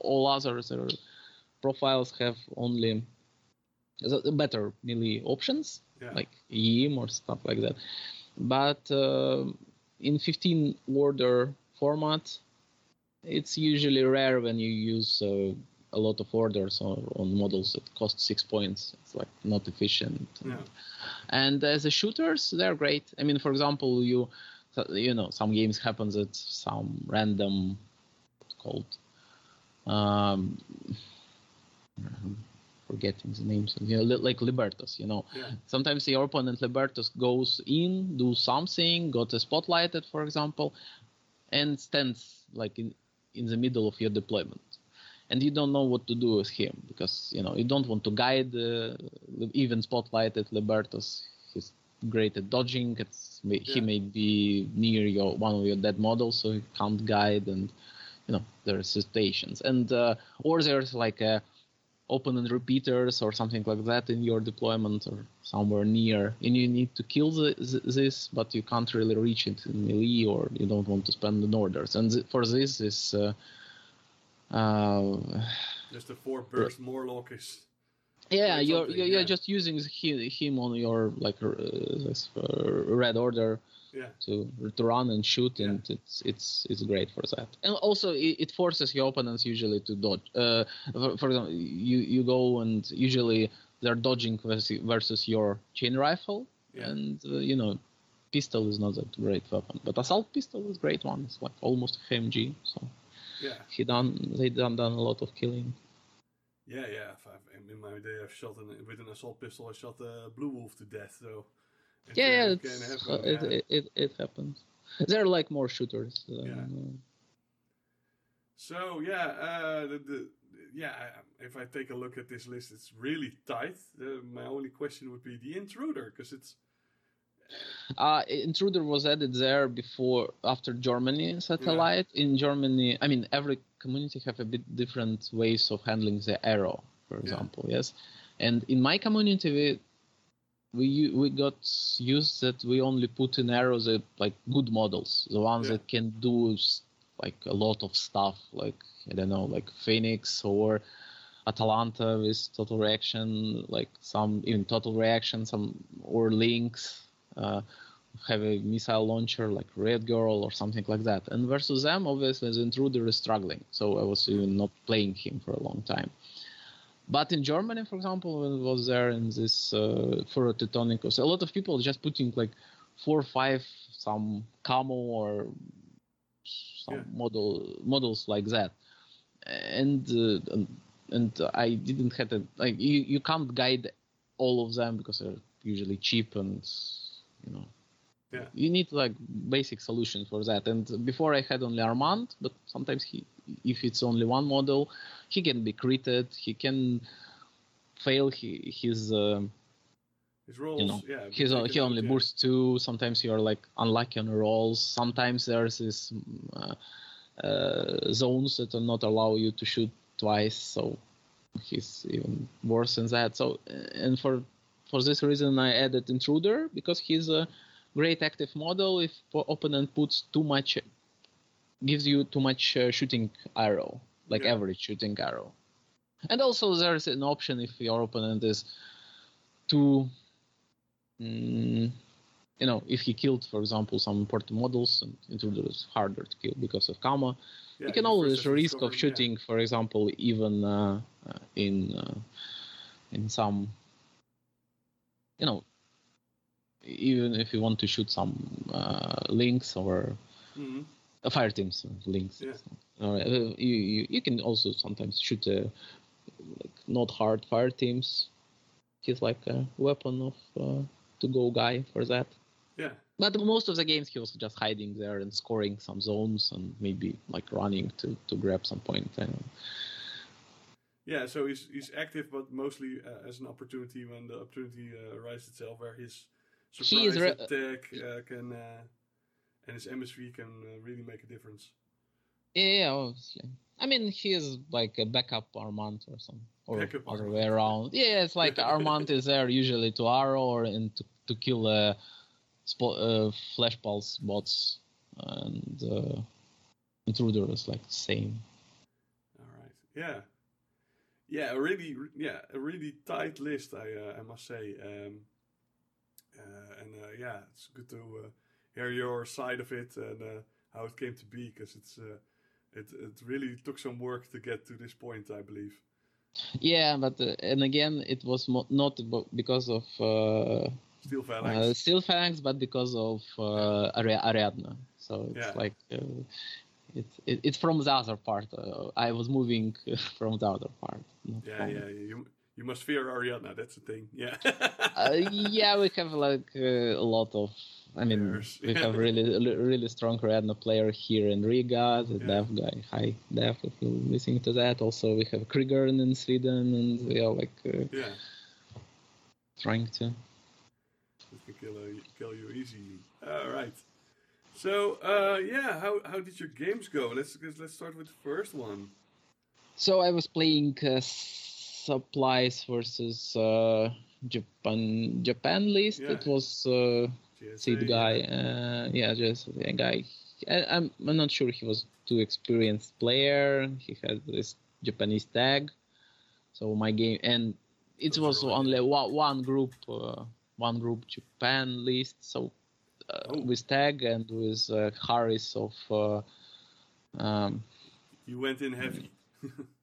all others their profiles have only better melee options Yeah. like EM or stuff like that. But uh, in 15 order format, it's usually rare when you use uh, a lot of orders or, on models that cost six points. It's like not efficient. Yeah. And as a shooters, they're great. I mean, for example, you you know some games happen that some random called um, forgetting the names. You know like libertos you know. Yeah. sometimes your opponent libertos goes in do something got a spotlighted for example and stands like in in the middle of your deployment. And you don't know what to do with him because you know you don't want to guide uh, even spotlighted libertos he's great at dodging. It's may, he may be near your one of your dead models so he can't guide and you know there are situations. And uh, or there's like a opponent repeaters or something like that in your deployment or somewhere near and you need to kill the, th- this but you can't really reach it in melee or you don't want to spend an orders and th- for this is uh, uh, Just the four burst Morlock is. yeah you're you're, yeah. just using him on your like uh, this, uh, red order Yeah. to to run and shoot, Yeah. and it's it's it's great for that. And also, it, it forces your opponents usually to dodge. Uh, for, for example, you you go and usually they're dodging versus, versus your chain rifle, Yeah. and uh, you know, pistol is not that great weapon, but assault pistol is great one. It's like almost HMG, so Yeah. he done they done done a lot of killing. Yeah, yeah. If I've, in my day, I've shot an, with an assault pistol. I shot a blue wolf to death. So. It, Yeah, uh, yeah, it it's, happen, uh, it, yeah. it, it it happens. They're like more shooters. Uh, Yeah. So yeah, uh, the, the yeah. If I take a look at this list, it's really tight. Uh, my only question would be the intruder, because it's Uh, Intruder was added there before after Germany satellite. In Germany, I mean, every community have a bit different ways of handling the arrow, for Yeah. example. Yes, and in my community, we we we got used that we only put in arrows that like good models, the ones Yeah. that can do like a lot of stuff, like I don't know, like Phoenix or Atalanta with total reaction, like some even total reaction, some or links uh, have a missile launcher like Red Girl or something like that. And versus them, obviously, the intruder is struggling, so I was even not playing him for a long time. But in Germany, for example, when it was there in this uh, for Teutonicus, a lot of people just putting like four or five some camo or some Yeah. model models like that, and uh, and, and I didn't have a like you you can't guide all of them because they're usually cheap and you know Yeah. you need like basic solution for that and before i had only armand but sometimes he if it's only one model he can be critted he can fail he, his um, his rolls. you know yeah, he's, he only out, yeah. bursts two sometimes you're like unlucky on rolls sometimes there's this uh, uh, zones that are not allow you to shoot twice so he's even worse than that so and for for this reason i added intruder because he's a great active model if po- opponent puts too much gives you too much uh, shooting arrow like Yeah. average shooting arrow and also there's an option if your opponent is too mm, you know if he killed for example some important models and intruder is harder to kill because of karma Yeah, you can always first have to risk of yeah. shooting for example even uh, uh, in uh, in some you know even if you want to shoot some uh, links or Mhm. uh, fire teams links Yeah. uh, you, you you can also sometimes shoot uh, like not hard fire teams he's like a weapon of uh, to go guy for that Yeah. but most of the games he was just hiding there and scoring some zones and maybe like running to, to grab some point. I. Yeah, so he's he's active, but mostly uh, as an opportunity when the opportunity uh, arises itself, where his He is re- attack uh, can uh, and his MSV can uh, really make a difference. Yeah, yeah, obviously. I mean, he is like a backup Armand or something, or Backup other Armand. way around. Yeah, it's like Armand is there usually to arrow or and to, to kill uh, spo- uh, flash pulse bots, and uh, intruder is like the same. All right. Yeah. Yeah, a really, yeah, a really tight list. I, uh, I must say. Um, uh, and uh, yeah, it's good to uh, hear your side of it and uh, how it came to be, because it's uh, it it really took some work to get to this point, I believe. Yeah, but uh, and again, it was mo- not because of uh, Steel uh. Steel Phalanx, but because of uh, Ari- Ariadna. So it's Yeah. like uh, it's it, it's from the other part. Uh, I was moving from the other part. yeah, yeah, you you must fear Ariadna. That's the thing. Yeah. uh, yeah, we have like uh, a lot of. I mean, Players. we have really, really strong Ariadna player here in Riga, the Yeah. deaf guy. Hi, deaf, if you're listening to that. Also, we have Krieger in Sweden, and we are like uh, yeah. trying to. It can kill, uh, kill you easily. All right. So, uh, yeah, how, how did your games go? Let's let's start with the first one. So I was playing uh, supplies versus uh, Japan Japan list. Yeah. It was uh, GSA, seed guy. Uh, yeah, just a guy. I, I'm I'm not sure he was too experienced player. He had this Japanese tag. So my game and it Those was really- only one, one group, uh, one group Japan list. So uh, Oh. with tag and with uh, Harris of. Uh, um, You went in heavy.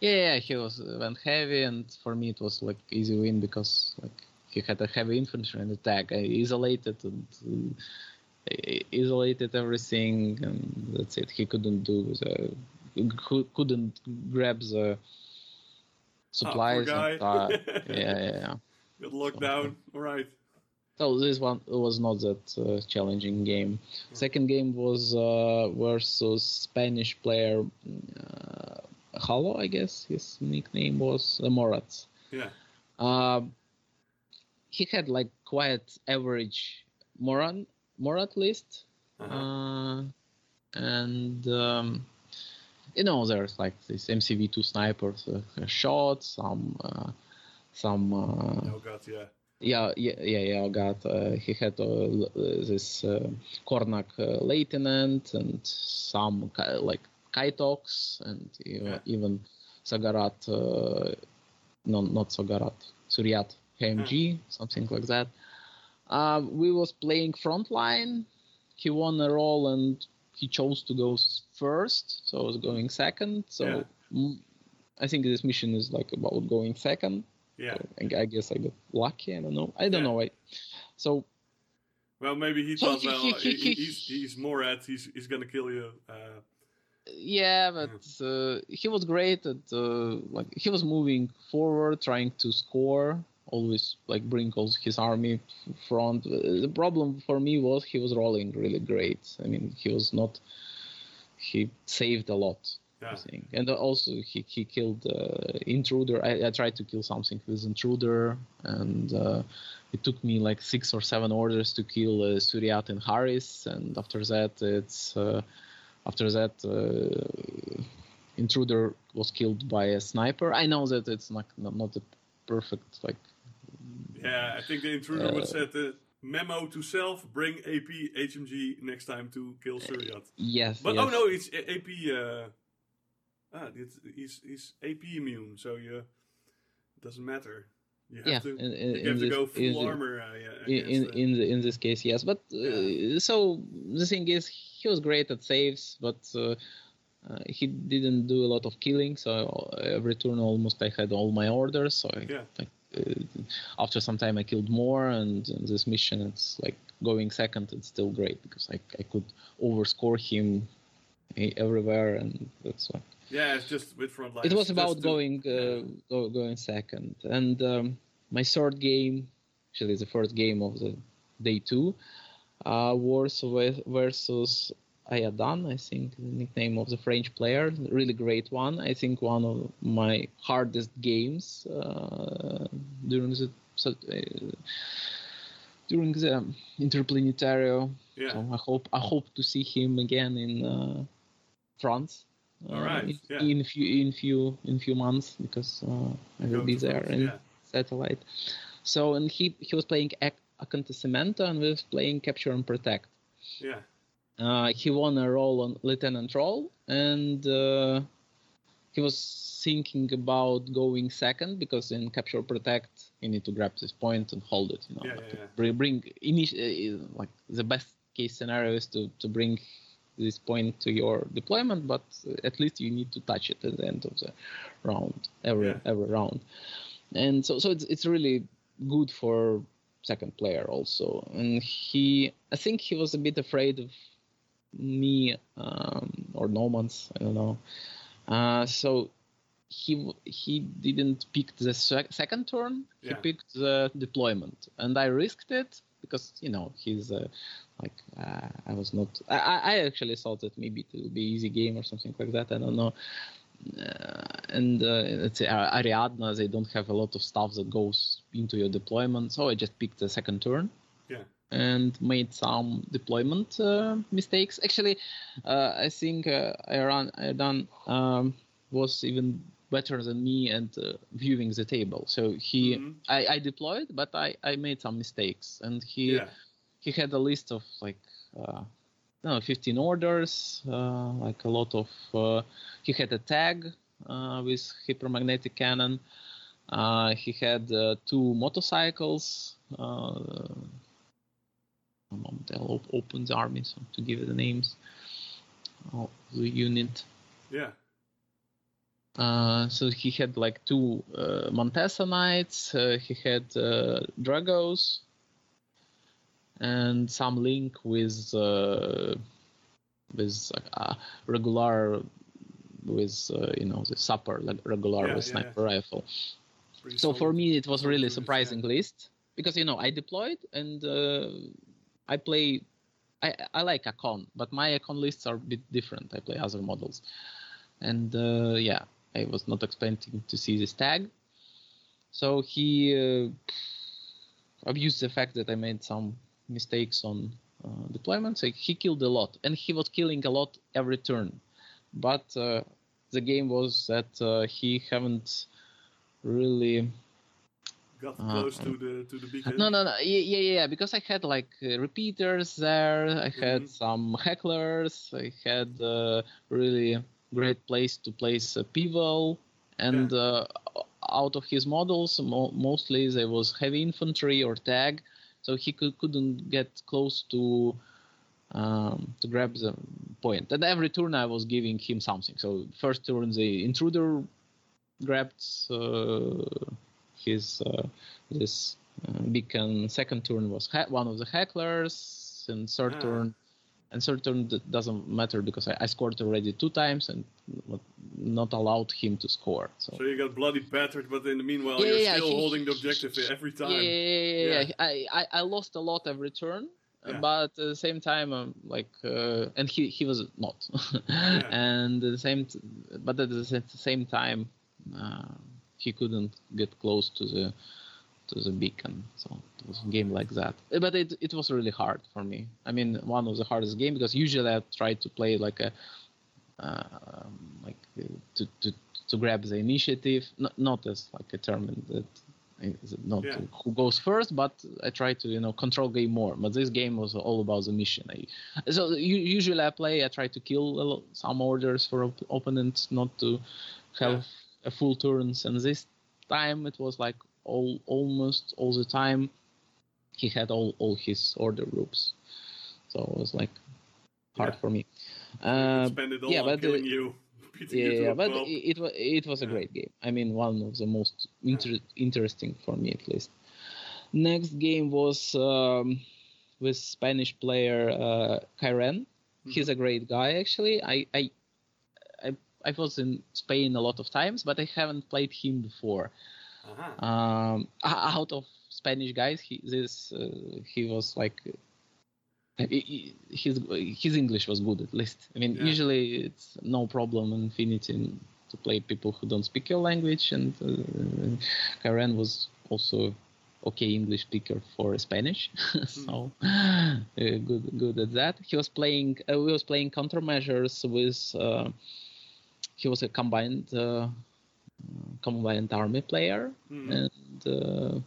Yeah, yeah, he was uh, went heavy, and for me it was like easy win because like he had a heavy infantry and attack. I isolated and uh, isolated everything, and that's it. He couldn't do the couldn't grab the supplies. guy. and, uh, yeah, yeah, yeah. Got locked down. All right. So this one was not that uh, challenging game. Second game was uh, versus Spanish player uh, Halo, I guess his nickname was uh, Morat. Yeah. Uh, he had like quite average Morat Morat list, Uh-huh. uh, and um, you know there's like this MCV2 snipers uh, shot some uh, some. Uh, oh god, yeah. yeah, yeah, yeah, yeah. I got. Uh, he had uh, uh, this uh, Kornak uh, lieutenant and some like Kaitox and even, Yeah. even Sogarat. Uh, no, not Sogarat. Suryat KMG, something like that. Um, we was playing frontline. He won a role and he chose to go first, so I was going second. So Yeah. I think this mission is like about going second. Yeah. I, I guess I got lucky. I don't know. I don't Yeah. know why. So Well, maybe he thought, well, he- he, he- he's he's more at he's he's gonna kill you. Uh, yeah, but uh, he was great at uh, like he was moving forward, trying to score. Always like bring all his army front. Uh, The problem for me was he was rolling really great. I mean, he was not. He saved a lot. I yeah. think. And also he, he killed uh, intruder. I, I tried to kill something with intruder, and uh, it took me like six or seven orders to kill uh, Suryat and Harris. And after that, it's uh, after that uh, intruder was killed by a sniper. I know that it's not not, a perfect like Yeah, I think the intruder Uh, would set the memo to self: bring AP HMG next time to kill Suryat. yes. But yes. oh no, it's AP. Uh, ah, it's, he's he's AP immune, so you it doesn't matter. You have Yeah, to in- in- you in have to this- go in full the- armor. Uh, yeah, in in, in, the, in this case yes but uh, so the thing is he was great at saves but uh, uh, he didn't do a lot of killing so every turn almost i had all my orders so I, Yeah. like, uh, after some time i killed more and this mission it's like going second it's still great because i, I could overscore him e- everywhere and that's why yeah, it's just with front lines. it was about going uh, go, going second and um, my third game actually the first game of the day two uh, was ve- versus Ayadan, I think the nickname of the French player, really great one. I think one of my hardest games uh, during the so, uh, during the Interplanetario. Yeah, So I hope I hope to see him again in uh, France. Uh, All right, in, yeah. in few in few in few months because uh, I will Go be there France, in yeah. satellite. So and he he was playing Ac- Acontecimento and we was playing Capture and Protect. Yeah. Uh, he won a role on Lieutenant Roll, and uh, he was thinking about going second because in Capture Protect you need to grab this point and hold it. You know, Yeah, like yeah, yeah. bring, bring initi- uh, like the best case scenario is to to bring this point to your deployment, but at least you need to touch it at the end of the round, every Yeah. every round, and so so it's it's really good for second player also. And he, I think he was a bit afraid of me um, or Nomads, I don't know. Uh, so he he didn't pick the sec- second turn. He Yeah. picked the deployment, and I risked it because you know he's uh, like uh, I was not. I, I I actually thought that maybe it will be easy game or something like that. I don't know. Uh, and uh, let's say uh, Ariadna, they don't have a lot of stuff that goes into your deployment, so I just picked the second turn Yeah. and made some deployment uh, mistakes. Actually, uh, I think uh, Iran Iran um, was even better than me at uh, viewing the table. So he, Mhm. I, I deployed, but I, I made some mistakes, and he Yeah. he had a list of like uh, no 15 orders, uh, like a lot of. Uh, he had a tag uh, with hypermagnetic cannon. Uh, he had uh, two motorcycles. Uh, I'll op- open the army so to give you the names of the unit. Yeah. Uh, so he had like two uh, Montesa Knights, uh, he had uh, Dragos, and some link with uh, with uh, regular with uh, you know the supper like regular Yeah, with yeah, sniper rifle. Pretty So for me, it was solid really surprising list because you know I deployed and uh, I play. I, I like Akon, but my Akon lists are a bit different. I play other models, and uh, yeah, I was not expecting to see this tag. So he uh, abused the fact that I made some mistakes on uh, deployment. So he killed a lot, and he was killing a lot every turn. But uh, the game was that uh, he haven't really Got Uh, close to the to the beacon. no, no, no. Yeah, yeah, yeah. Because I had like uh, repeaters there. I had Mhm. some hecklers. I had uh, really great place to place a pivot. And uh, out of his models, mo- mostly there was heavy infantry or tag, so he could, couldn't get close to um, to grab the point. And every turn I was giving him something. So first turn the intruder grabbed uh, his uh, this uh, beacon. Second turn was ha- one of the hecklers, and third Ah. turn. And third turn doesn't matter because I, I scored already two times and not- not allowed him to score. So, So you got bloody battered, but in the meanwhile, Yeah, you're yeah, still he- holding the he- objective every time. yeah, yeah, yeah, yeah, Yeah. I, I I lost a lot every turn. Yeah. But at the same time, um, like, uh, and he he was not, and the same, t- but at the same time, uh, he couldn't get close to the to the beacon. So it was a game like that. But it it was really hard for me. I mean, one of the hardest game because usually I try to play like a uh, like to, to to grab the initiative, not not as like a term that is not Yeah. who goes first, but I try to you know control game more. But this game was all about the mission. I, so usually I play, I try to kill some orders for op- opponents, not to have a full turns. And this time it was like all almost all the time he had all all his order groups, so it was like hard Yeah. for me. Uh, spend it all yeah, on but, killing you, yeah, yeah, but it, it was it was a Yeah. great game. I mean, one of the most inter- interesting for me at least. Next game was um, with Spanish player uh, Kyren. He's a great guy actually. I, I I I was in Spain a lot of times, but I haven't played him before. Uh-huh. Um, out of Spanish guys, he this uh, he was like he- his his English was good at least. I mean, Yeah. usually it's no problem in Infinity to play people who don't speak your language, and uh, Karen was also okay English speaker for Spanish, so uh, good good at that. He was playing. Uh, we was playing countermeasures with. Uh, he was a combined uh, combined army player, Mhm. and uh,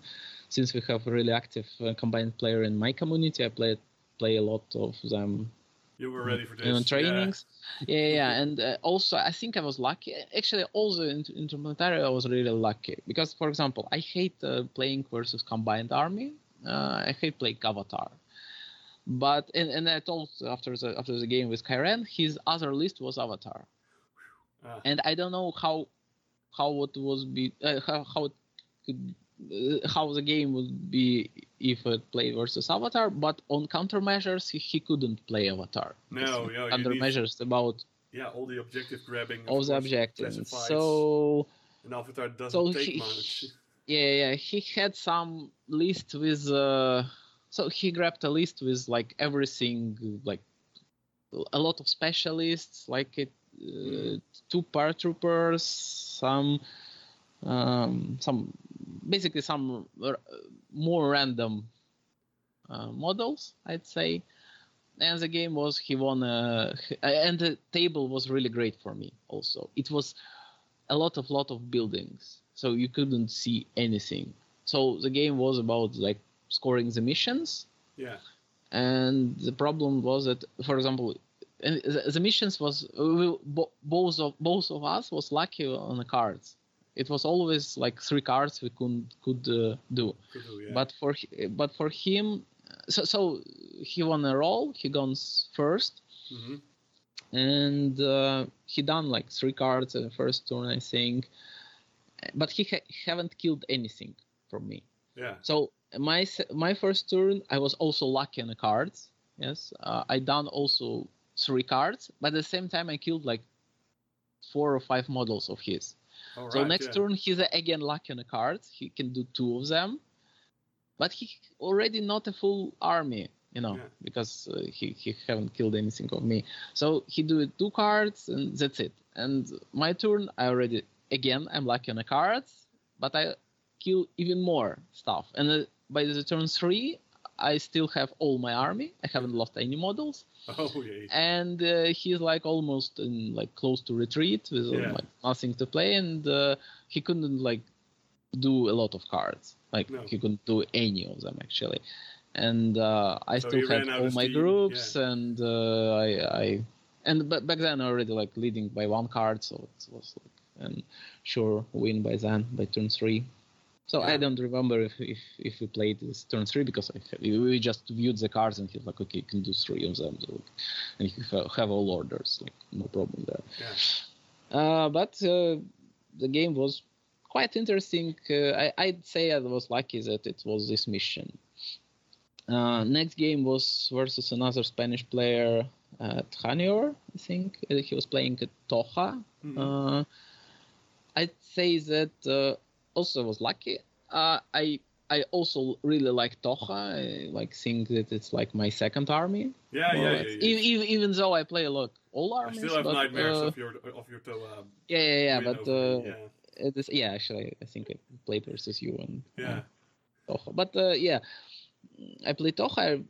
since we have a really active uh, combined player in my community, I play play a lot of them You were ready for this. in yeah. trainings. Yeah, yeah, yeah. and uh, also I think I was lucky. Actually, also in Interplanetary I was really lucky because, for example, I hate uh, playing versus combined army. Uh, I hate playing Avatar. But and, and I told after the after the game with Kyren, his other list was Avatar, Ah, and I don't know how how it was be uh, how how it could uh, how the game would be if it play versus Avatar. But on countermeasures, he, he couldn't play Avatar. No, yeah, you need- about yeah, all the objective grabbing. of all the objectives. So and Avatar doesn't so take he- much. yeah, yeah, he had some list with. Uh, so he grabbed a list with like everything, like a lot of specialists, like it, two paratroopers, some, um, some, basically some r- more random uh, models, I'd say. And the game was he won, uh, and the table was really great for me. Also, it was a lot of lot of buildings, so you couldn't see anything. So the game was about like scoring the missions, Yeah. and the problem was that, for example, and the, the missions was we, bo- both of both of us was lucky on the cards. It was always like three cards we could could uh, do. Could do, yeah. But for but for him, so so he won a roll. He goes first, hmm and uh, he done like three cards in the first turn, I think. But he ha- haven't killed anything from me. Yeah. So my my first turn, I was also lucky on the cards. Yes, uh, I done also three cards, but at the same time I killed like four or five models of his. All so right, next yeah. turn he's again lucky on the cards. He can do two of them, but he already not a full army, you know, Yeah. because uh, he he haven't killed anything of me. So he do it two cards and that's it. And my turn, I already again I'm lucky on the cards, but I kill even more stuff. And uh, by the turn three, I still have all my army. I haven't lost any models Oh yeah. and uh, he's like almost in like close to retreat with Yeah. like nothing to play and uh, he couldn't like do a lot of cards like No. he couldn't do any of them actually and uh, i So still had all my groups yeah. and uh, i i and but back then already like leading by one card so it was like and sure win by then by turn three so I don't remember if, if if we played this turn three because I, we just viewed the cards and he's like, okay, you can do three of them, so, and you have, have all orders, like no problem there. Yeah. Uh, but uh, the game was quite interesting. Uh, I, I'd say I was lucky that it was this mission. Uh, next game was versus another Spanish player at Hanior, I think. Uh, He was playing at Tohaa. Mhm. Uh, I'd say that uh, also was lucky. Uh, I I also really like Tohaa. I like think that it's like my second army. Yeah, yeah, yeah. yeah. E- even, even though I play a lot all armies. I still have but, nightmares uh, of your of your Tohaa. yeah, yeah, yeah. But uh, yeah. it is, yeah, actually, I think I played versus you and Yeah. uh, Tohaa. But uh, yeah, I play Tohaa. I,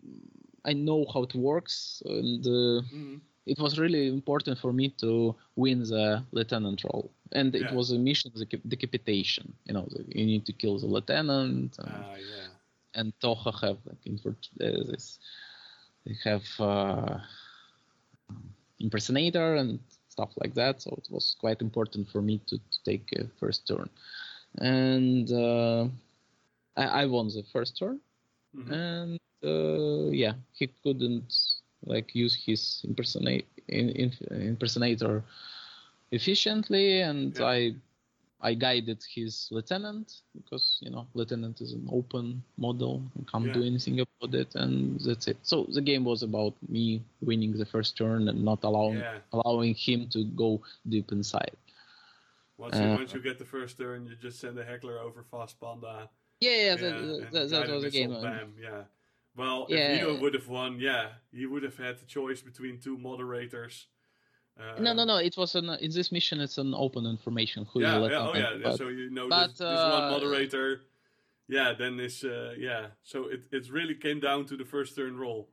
I know how it works, and uh, Mhm. It was really important for me to win the lieutenant role. And it was a mission deca- decapitation. You know, the, you need to kill the lieutenant. And, Ah, yeah. and Tohaa have like invert, uh, this. They have uh, impersonator and stuff like that. So it was quite important for me to, to take a first turn, and uh, I, I won the first turn. Mhm. And uh, yeah, he couldn't like use his impersonate impersonator efficiently, and Yeah. I I guided his lieutenant because you know lieutenant is an open model, you can't do anything about it, and that's it. So the game was about me winning the first turn and not allowing Yeah. allowing him to go deep inside. Once you Uh, once you get the first turn, you just send a heckler over fast panda. Yeah, yeah, Yeah, that, that, that was the game. Bam, yeah. Well, Yeah. if he would have won, yeah, he would have had the choice between two moderators. Uh, No, no, no. It was an in this mission. It's an open information. Who Yeah, yeah, oh yeah. but- so you know but, this, this one uh, moderator. Yeah, then this. Uh, yeah, so it it really came down to the first turn roll.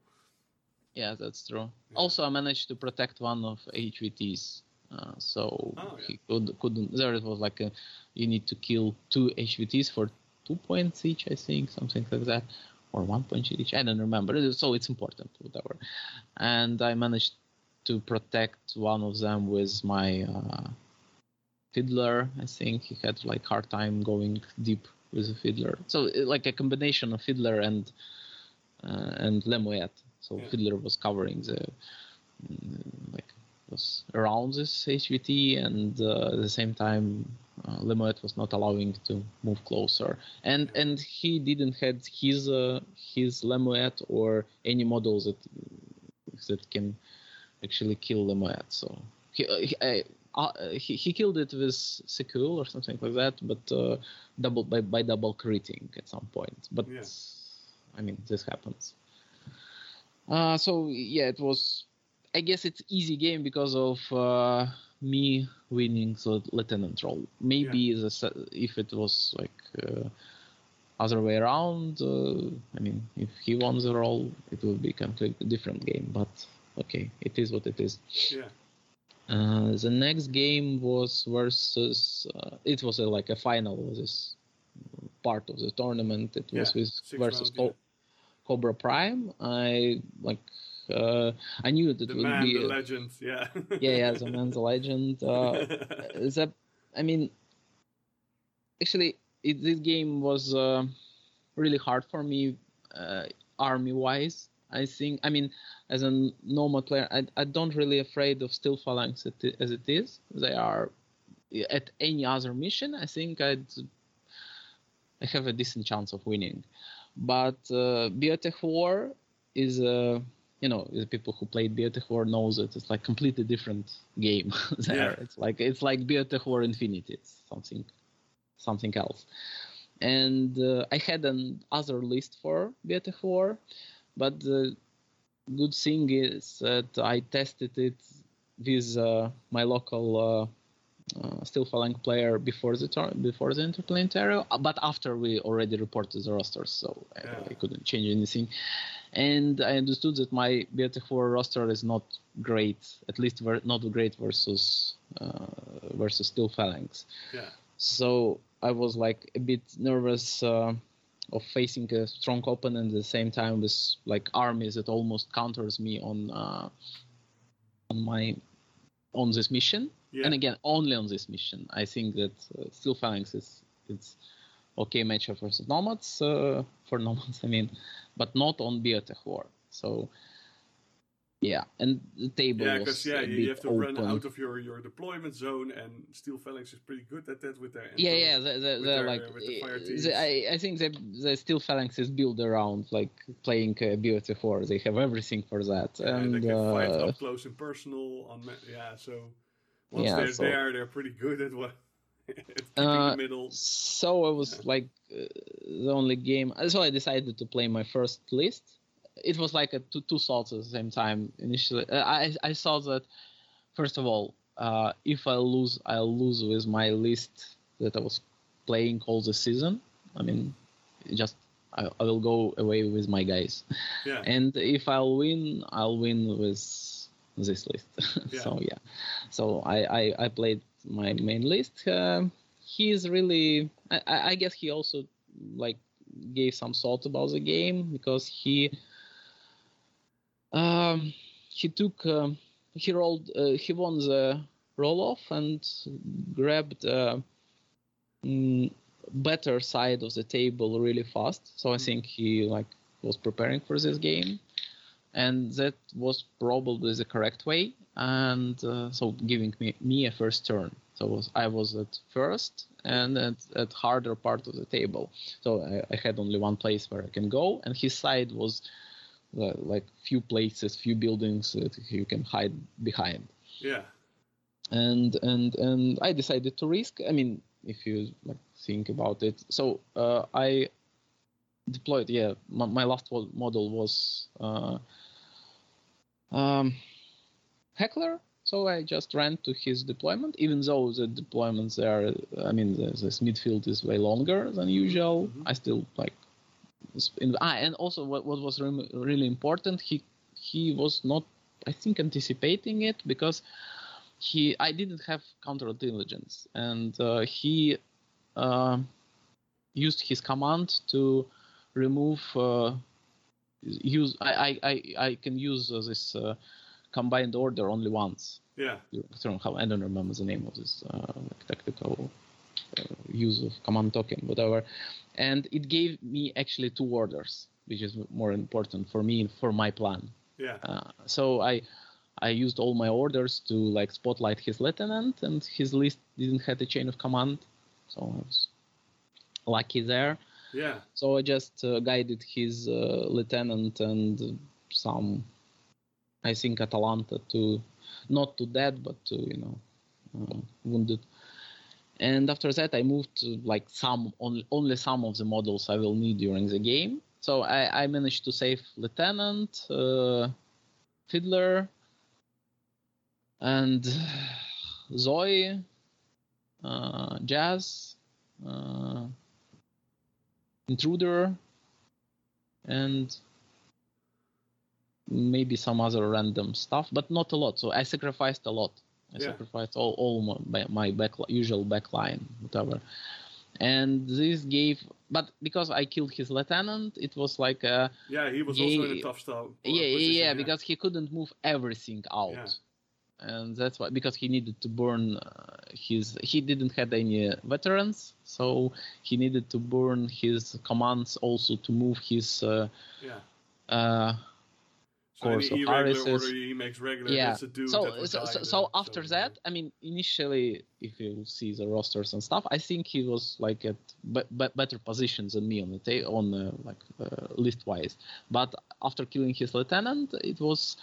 Yeah, that's true. Yeah. Also, I managed to protect one of HVTs Uh, so Oh, yeah. he could couldn't. There it was like a, you need to kill two HVTs for two points each, I think, something like that, or one point each. I don't remember. So it's important, whatever. And I managed to protect one of them with my uh, fiddler. I think he had like hard time going deep with the fiddler. So like a combination of fiddler and uh, and Lemuet. So Yeah. fiddler was covering the mm, like was around this HVT, and uh, at the same time, uh, Lemuet was not allowing to move closer. And and he didn't had his uh, his Lemuet or any models that that can actually kill Lemuet. So he uh, he, uh, he he killed it with Sukeul or something like that, but uh, double by by double critting at some point. But Yeah. I mean, this happens. Uh, so yeah, it was. I guess it's easy game because of uh, me winning the lieutenant role. Maybe the, if it was like uh, other way around, uh, I mean, if he won the role, it would be completely different game. But okay, it is what it is. Yeah. Uh, the next game was versus. Uh, it was a, like a final. of This part of the tournament. It was Yeah, with versus Co- yeah. Cobra Prime. I like. Uh, I knew that The it would man, be. the legend. Yeah. yeah, yeah, the man's a legend. Uh, the, I mean, actually, it, this game was uh, really hard for me, uh, army-wise. I think. I mean, as a normal player, I, I don't really afraid of steel phalanx as it is. They are at any other mission. I think I'd I have a decent chance of winning. But uh, Biotechvore is a you know the people who played Biotechvore knows it. it's like completely different game there. Yeah. It's like it's like Biotechvore Infinity. It's something something else. And uh, I had an other list for Biotechvore, but the good thing is that I tested it with uh, my local uh, uh, Steel Phalanx player before the tour- before the Interplanetary, uh, but after we already reported the rosters, so I, Yeah. I couldn't change anything. And I understood that my Biotechvore roster is not great, at least ver- not great versus uh, versus Steel Phalanx. yeah. So I was like a bit nervous uh, of facing a strong opponent at the same time with like armies that almost counters me on uh, on my on this mission. Yeah. And again, only on this mission. I think that uh, Steel Phalanx is it's okay matchup versus Nomads uh, for Nomads. I mean, but not on Biotechvore. So yeah, and the table Yeah, because yeah, you, have to open. run out of your, your deployment zone, and Steel Phalanx is pretty good at that with their. yeah, yeah, they, they, with they're their- like the uh, the- I, I think the the Steel Phalanx is built around like playing uh, Biotechvore. They have everything for that, Yeah, and they can fight uh, up close and personal on. Yeah, so once Yeah, they're so- there, they're pretty good at what. Uh, middle. so I was like uh, the only game. So I decided to play my first list. It was like a two two thoughts at the same time. Initially, uh, I I saw that first of all, uh, if I lose, I'll lose with my list that I was playing all the season. I mean, just I, I will go away with my guys. Yeah, And if I'll win, I'll win with this list. Yeah. so yeah, so I, I I played my main list. He's really, I, I I guess he also like gave some thought about the game because he um he took um, he rolled uh, he won the roll off and grabbed uh, mm, better side of the table really fast. So i think he like was preparing for this game. And that was probably the correct way and uh, so giving me, me a first turn. So was, i was at first and at, at harder part of the table. So I, I had only one place where i can go. And his side was uh, like few places few buildings that you can hide behind. Yeah, and and and I decided to risk. I mean, if you like think about it, so uh, I deployed. Yeah, my, my last model was uh, um, Heckler. So I just ran to his deployment, even though the deployments there. I mean, the, this midfield is way longer than usual. Mhm. I still like. In, ah, and also what, what was rem- really important, he he was not, I think, anticipating it because he I didn't have counterintelligence, and uh, he uh, used his command to remove uh, use. I, I I I can use uh, this uh, combined order only once. Yeah. I don't, have, I don't remember the name of this uh, like tactical uh, use of command token, whatever. And it gave me actually two orders, which is more important for me for my plan. Yeah. Uh, so I I used all my orders to like spotlight his lieutenant, and his list didn't have a chain of command, so I was lucky there. Yeah. So I just uh, guided his uh, lieutenant and some, I think Atalanta to, not to dead, but to you know, uh, wounded. And after that, I moved to like some only only some of the models I will need during the game. So I, I managed to save lieutenant, uh, fiddler, and Zoe, uh, Jazz, uh, Intruder, and maybe some other random stuff, but not a lot. So I sacrificed a lot. I Yeah. sacrificed all, all my, my back, usual backline, whatever. And this gave, but because I killed his lieutenant, it was like a, Yeah, he was also in a tough style. yeah, yeah, yeah, because he couldn't move everything out. Yeah. And that's why, because he needed to burn uh, his, he didn't have any veterans, so he needed to burn his commands also to move his, uh, yeah. uh, So course, any so irregular Harris order he makes regular. yeah. Dude So, so, so, so after so, that, I mean, initially, if you see the rosters and stuff, I think he was like at be- be- better positions than me on the ta- on uh, like uh, list wise. But after killing his lieutenant, it was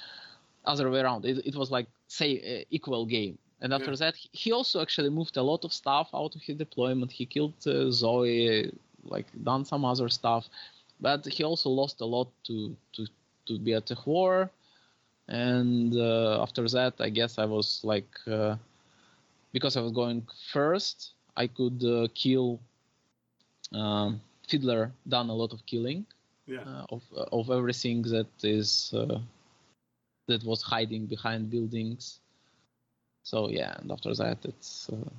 other way around. It, it was like say uh, equal game. And after Yeah. that, he also actually moved a lot of stuff out of his deployment. He killed uh, Zoe, like done some other stuff, but he also lost a lot to to to be at a war and uh, after that i guess i was like uh, because i was going first i could uh, kill um, fiddler done a lot of killing Yeah. uh, of of everything that is uh, that was hiding behind buildings so yeah and after that it's uh,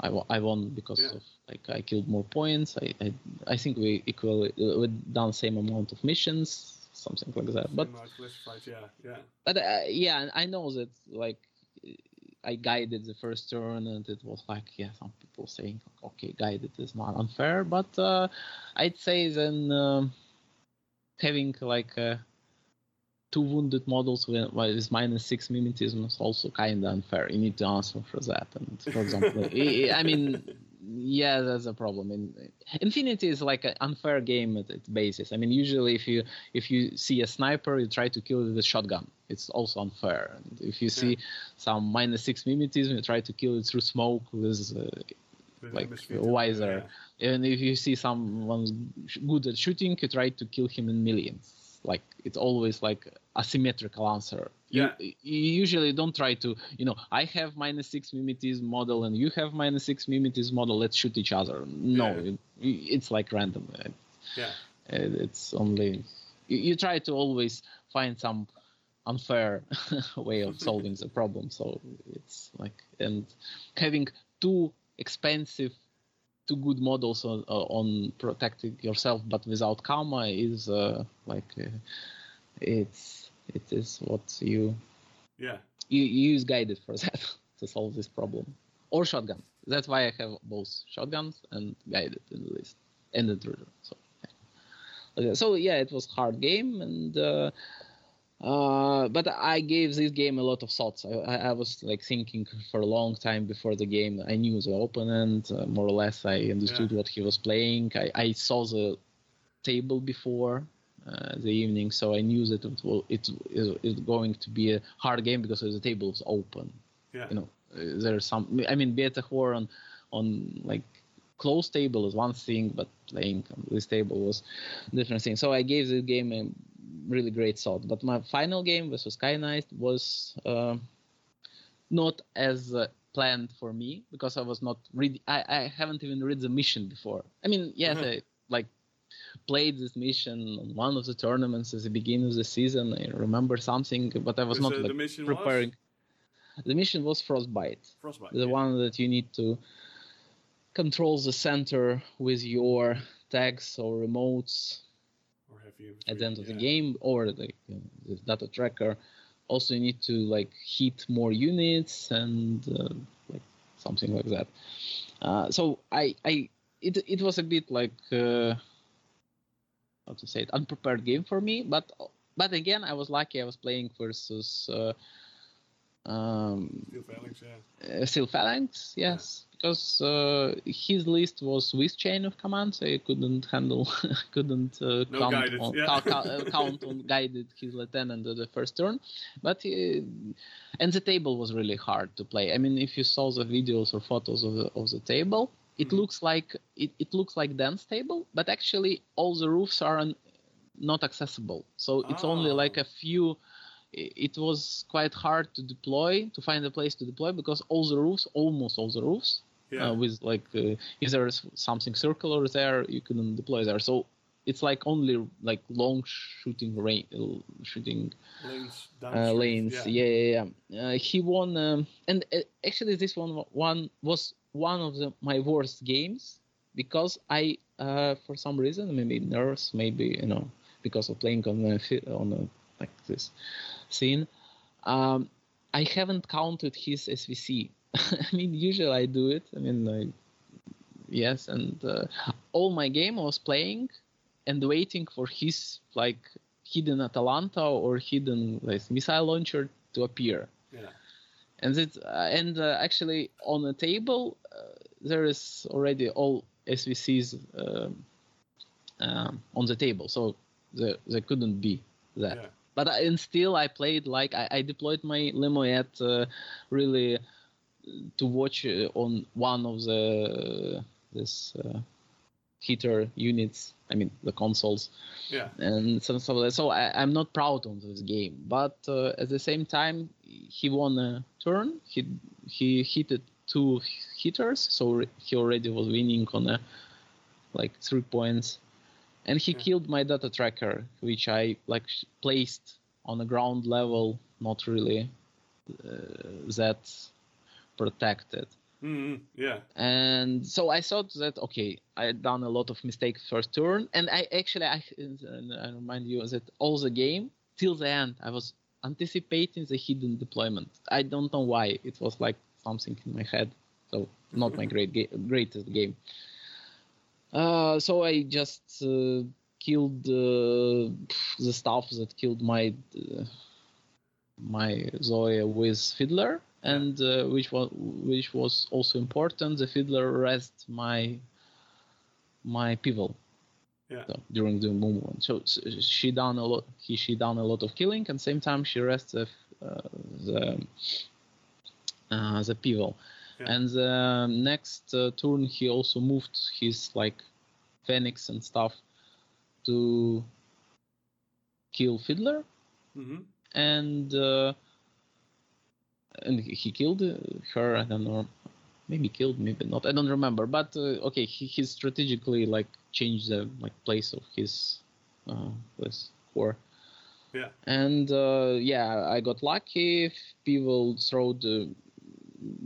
I, I won because Yeah. of like I killed more points. I I, I think we equally uh, we done same amount of missions, something like that. But Same amount of classifieds, yeah, yeah. but uh, yeah, I know that like I guided the first turn, and it was like yeah, some people saying okay, guided is not unfair, but uh, I'd say then um, having like uh, two wounded models with, with minus six mimetism is also kind of unfair. You need to answer for that, and for example, I, I mean. Yeah, that's a problem. And Infinity is like an unfair game at its basis. I mean, usually if you if you see a sniper, you try to kill it with a shotgun. It's also unfair. And if you see some minus six mimetism, you try to kill it through smoke with uh, With like wiser. And if you see someone good at shooting, you try to kill him in millions. Like it's always like asymmetrical answer. You, Yeah. you usually don't try to, you know, I have minus six mimetism model and you have minus six mimetism model. Let's shoot each other. No, Yeah. it, it's like random. Yeah. It- It's only you, you try to always find some unfair way of solving the problem. So it's like and having two expensive, two good models on, uh, on protecting yourself, but without karma is uh, like uh, it's it is what you Yeah. you, you use guided for that to solve this problem or shotgun. That's why I have both shotguns and guided in the list and intruder. So yeah. Okay, so yeah, it was hard game and. Uh, uh, but I gave this game a lot of thoughts. I, I, was like thinking for a long time before the game. I knew the opponent uh, more or less. I understood Yeah. what he was playing. I, I saw the table before uh, the evening, so I knew that it will it is is going to be a hard game because the table is open. Yeah. You know, there's some. I mean, beta war on on like closed table is one thing, but playing on this table was a different thing. So I gave the game a really great thought. But my final game versus Sky Knight was uh, not as uh, planned for me because I was not read. I, I haven't even read the mission before. I mean, yes, Mhm. I like played this mission on one of the tournaments at the beginning of the season. I remember something, but I was Was, not like, the preparing. was? The mission was Frostbite. Frostbite. The yeah. one that you need to control the center with your tags or remotes have you at the end of the game or the, you know, the data tracker. Also, you need to like hit more units and uh, like something like that. Uh, so I, I, it, it was a bit like uh, how to say it, unprepared game for me. But but again, I was lucky. I was playing versus uh, um, Steel Phalanx, yeah. uh, Steel Phalanx, yes, because uh, his list was with chain of command, so he couldn't handle, couldn't uh, No count, guided, on, yeah. uh, count on guided his lieutenant at the first turn. But he, and the table was really hard to play. I mean, if you saw the videos or photos of the of the table, it Mhm. looks like it, it looks like dance table, but actually all the roofs are un, not accessible. So it's only Oh. like a few it was quite hard to deploy to find a place to deploy because all the roofs almost all the roofs Yeah. uh, with like uh, if there's something circular there you couldn't deploy there so it's like only like long shooting range shooting lanes, uh, lanes yeah yeah, yeah. Uh, he won um, and uh, actually this one one was one of the my worst games because i uh, for some reason maybe nerves maybe you know because of playing on a on a like this scene um, i haven't counted his svc i mean usually i do it i mean I, yes and uh, all my game I was playing and waiting for his like hidden atalanta or hidden like, missile launcher to appear yeah. and it uh, and uh, actually on the table uh, there is already all svcs um, um, on the table so there, there couldn't be that Yeah. but I, and still i played like i, I deployed my limoyet uh, really to watch uh, on one of the this uh, heater units i mean the consoles Yeah. and some stuff like that. So I, I'm not proud of this game, but uh, at the same time, he won a turn. He he hit two hitters, so he already was winning on a like three points, and he Yeah. killed my data tracker, which I like placed on a ground level, not really uh, that protected hmm Yeah. and so I thought that okay, I had done a lot of mistakes first turn, and I actually I, I remind you that all the game till the end I was anticipating the hidden deployment. I don't know why it was like something in my head, so not my great ga- greatest game. Uh, so I just uh, killed uh, the stuff that killed my uh, my Zoe with Fiddler, and uh, which was which was also important. The Fiddler rest my my Pi-Well Yeah. so, during the movement. So, s she done a lot. He she done a lot of killing, and same time she rests the uh, the uh, the Pi-Well. Yeah. And the next uh, turn, he also moved his like Phoenix and stuff to kill Fiddler hmm and uh, and he killed uh, her. I don't know, maybe killed, maybe not. I don't remember. But uh, okay, he, he strategically like changed the like place of his uh, this core. Yeah. And uh, yeah, I got lucky. People threw the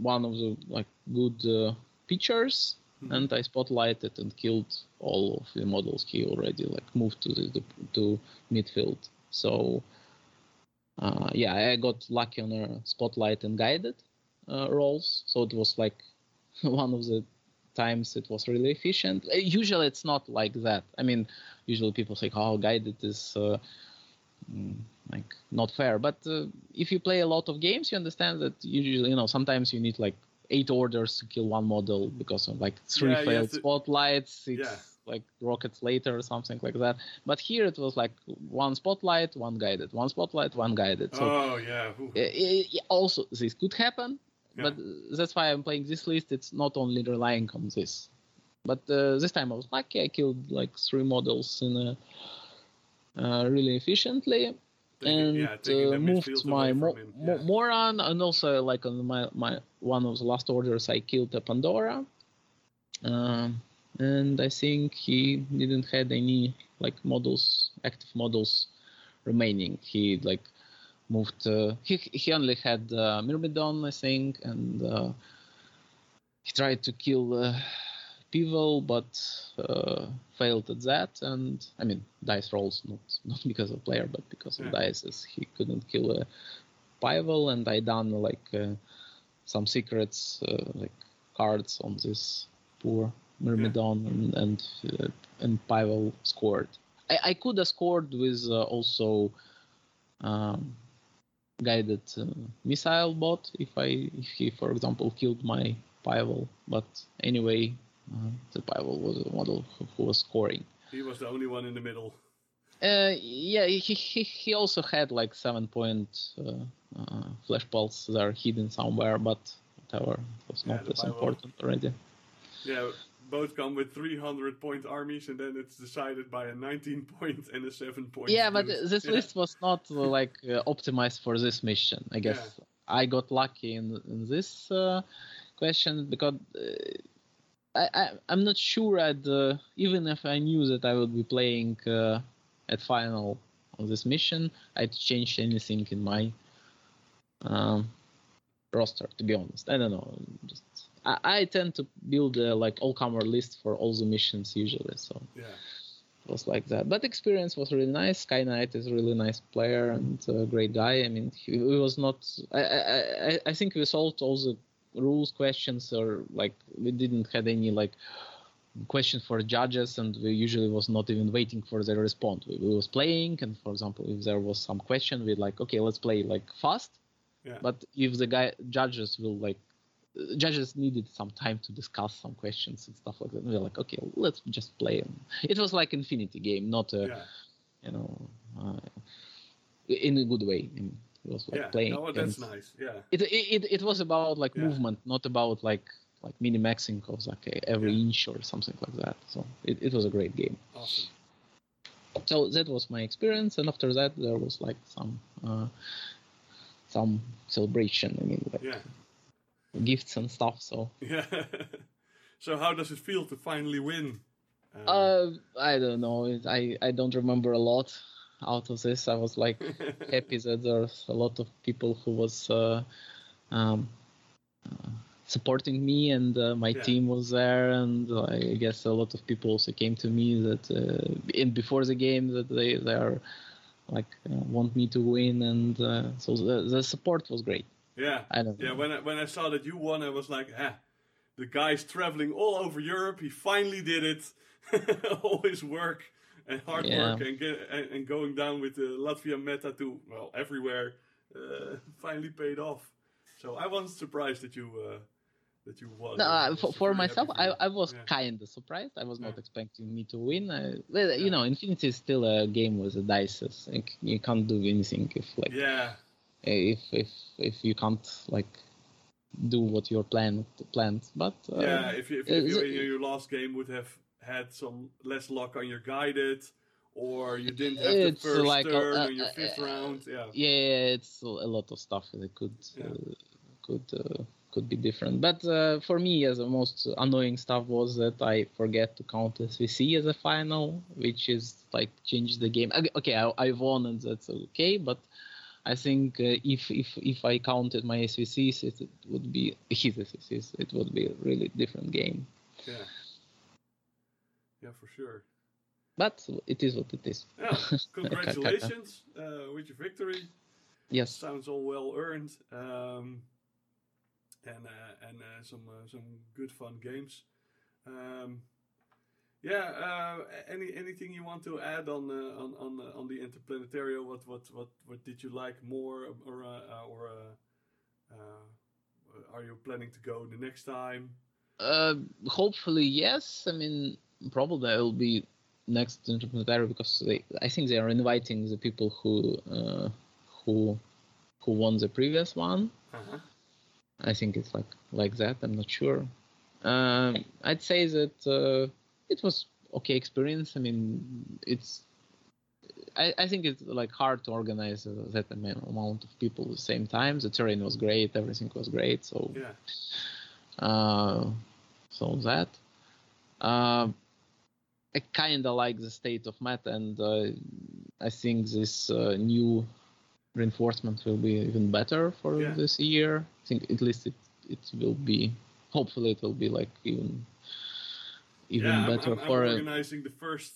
one of the like good uh, pictures, Mhm. and I spotlighted and killed all of the models he already like moved to the, the to midfield. So uh, yeah, I got lucky on a spotlight and guided uh, rolls. So it was like one of the times it was really efficient. Uh, Usually it's not like that. I mean, usually people say, "Oh, guided is uh, mm, like not fair." But uh, if you play a lot of games, you understand that usually, you know, sometimes you need like eight orders to kill one model because of like three Yeah, failed to- spotlights, six Yeah. Like rockets later or something like that. But here it was like one spotlight, one guided, one spotlight, one guided. So oh yeah. Ooh. uh, uh, also this could happen, Yeah. but that's why I'm playing this list. It's not only relying on this. But uh, this time I was lucky. I killed like three models in a, uh, really efficiently Taking- and yeah, uh, moved my mo- from him. mo- Yeah. Moran, and also like on my, my one of the last orders, I killed a Pandora, um, and I think he didn't had any like models, active models remaining. He like moved. Uh, he he only had uh, Myrmidon, I think, and uh, he tried to kill uh, Pi-Well, but uh, failed at that. And I mean, dice rolls not not because of player, but because of Yeah. dice. He couldn't kill uh, Pi-Well, and I done like uh, some secrets, uh, like cards on this poor Myrmidon, and and, uh, and Pi-Well scored. I, I could have scored with uh, also um, guided uh, missile bot if I if he for example killed my Pi-Well, but anyway, uh, the Pi-Well was the model who, who was scoring. He was the only one in the middle. Uh, yeah, he, he he also had like seven point uh, uh, flash pulse there hidden somewhere, but whatever, it was not the as important already. Yeah, both come with 300 point armies, and then it's decided by a 19 point and a 7 point. Yeah, but this Yeah. list was not uh, like uh, optimized for this mission. I guess Yeah. I got lucky in in this uh, question because uh, I, I I'm not sure I'd uh, even if I knew that I would be playing uh, at final on this mission, I'd change anything in my um, roster. To be honest, I don't know. Just I, I tend to build a like all comer list for all the missions usually. So Yeah, it was like that. But experience was really nice. Sky Knight is a really nice player and a great guy. I mean, he, he was not. I, I I I think we solved all the rules questions, or like we didn't had any like question for judges, and we usually was not even waiting for their response. We, we was playing, and for example, if there was some question, we like okay, let's play like fast. yeah, But if the guy judges will like judges needed some time to discuss some questions and stuff like that. And we're like, okay, let's just play. It was like Infinity game, not a yeah, you know uh, in a good way. I mean, it was like yeah. playing. No, that's and nice. Yeah, It, it it was about like Yeah. movement, not about like like mini maxing of like every Yeah. inch or something like that. So it, it was a great game. awesome. So that was my experience, and after that there was like some uh, some celebration. I mean, like Yeah, gifts and stuff. So yeah. so how does it feel to finally win? Um, uh, I don't know. I I don't remember a lot out of this. I was like happy that there's a lot of people who was uh, um, uh, supporting me, and uh, my Yeah. team was there, and I guess a lot of people also came to me that uh, in before the game that they they are like uh, want me to win, and uh, so the, the support was great. Yeah, I don't yeah. know. When I, when I saw that you won, I was like, ah, the guy's traveling all over Europe. He finally did it. all his work and hard Yeah. work and get and, and going down with the Latvia meta to well everywhere uh, finally paid off. So I wasn't surprised that you uh, that you won. No, uh, for, for myself, I. I was Yeah. kind of surprised. I was not Yeah. expecting me to win. I, well. You know, Infinity is still a game with the dice. Like, you can't do anything if like Yeah, if if if you can't like do what your plan planned. But uh, yeah. If you, if, if you, in your last game would have had some less luck on your guided, or you didn't have the first like, turn uh, on your fifth uh, round. Yeah, yeah, it's a lot of stuff that could Yeah. uh, could uh, could be different. But uh, for me, as the most annoying stuff was that I forget to count SVC as a final, which is like change the game. Okay, Okay, I, I won and that's okay, but I think uh, if if if I counted my SVCs, it, it would be his SVCs. It would be a really different game. yeah, yeah, for sure. But it is what it is. Yeah, congratulations uh, with your victory. Yes. Sounds all well earned, um, and uh, and uh, some uh, some good fun games. Um, yeah, uh, any anything you want to add on uh, on on uh, on the Interplanetario? What what what what did you like more, or uh, or uh, uh, are you planning to go the next time? Uh, hopefully, yes. I mean, probably I will be next interplanetary because they, I think they are inviting the people who uh, who who won the previous one. Uh-huh. I think it's like like that. I'm not sure. Um, I'd say that uh, it was okay experience. I mean, it's. I, I think it's like hard to organize that amount of people at the same time. The terrain was great, everything was great. So Yeah, uh, so that. Uh, I kind of like the state of meta, and uh, I think this uh, new reinforcement will be even better for Yeah. this year. I think at least it it will be. Hopefully, it will be like even even yeah, I'm- better I'm, I'm, for. uh, organizing the first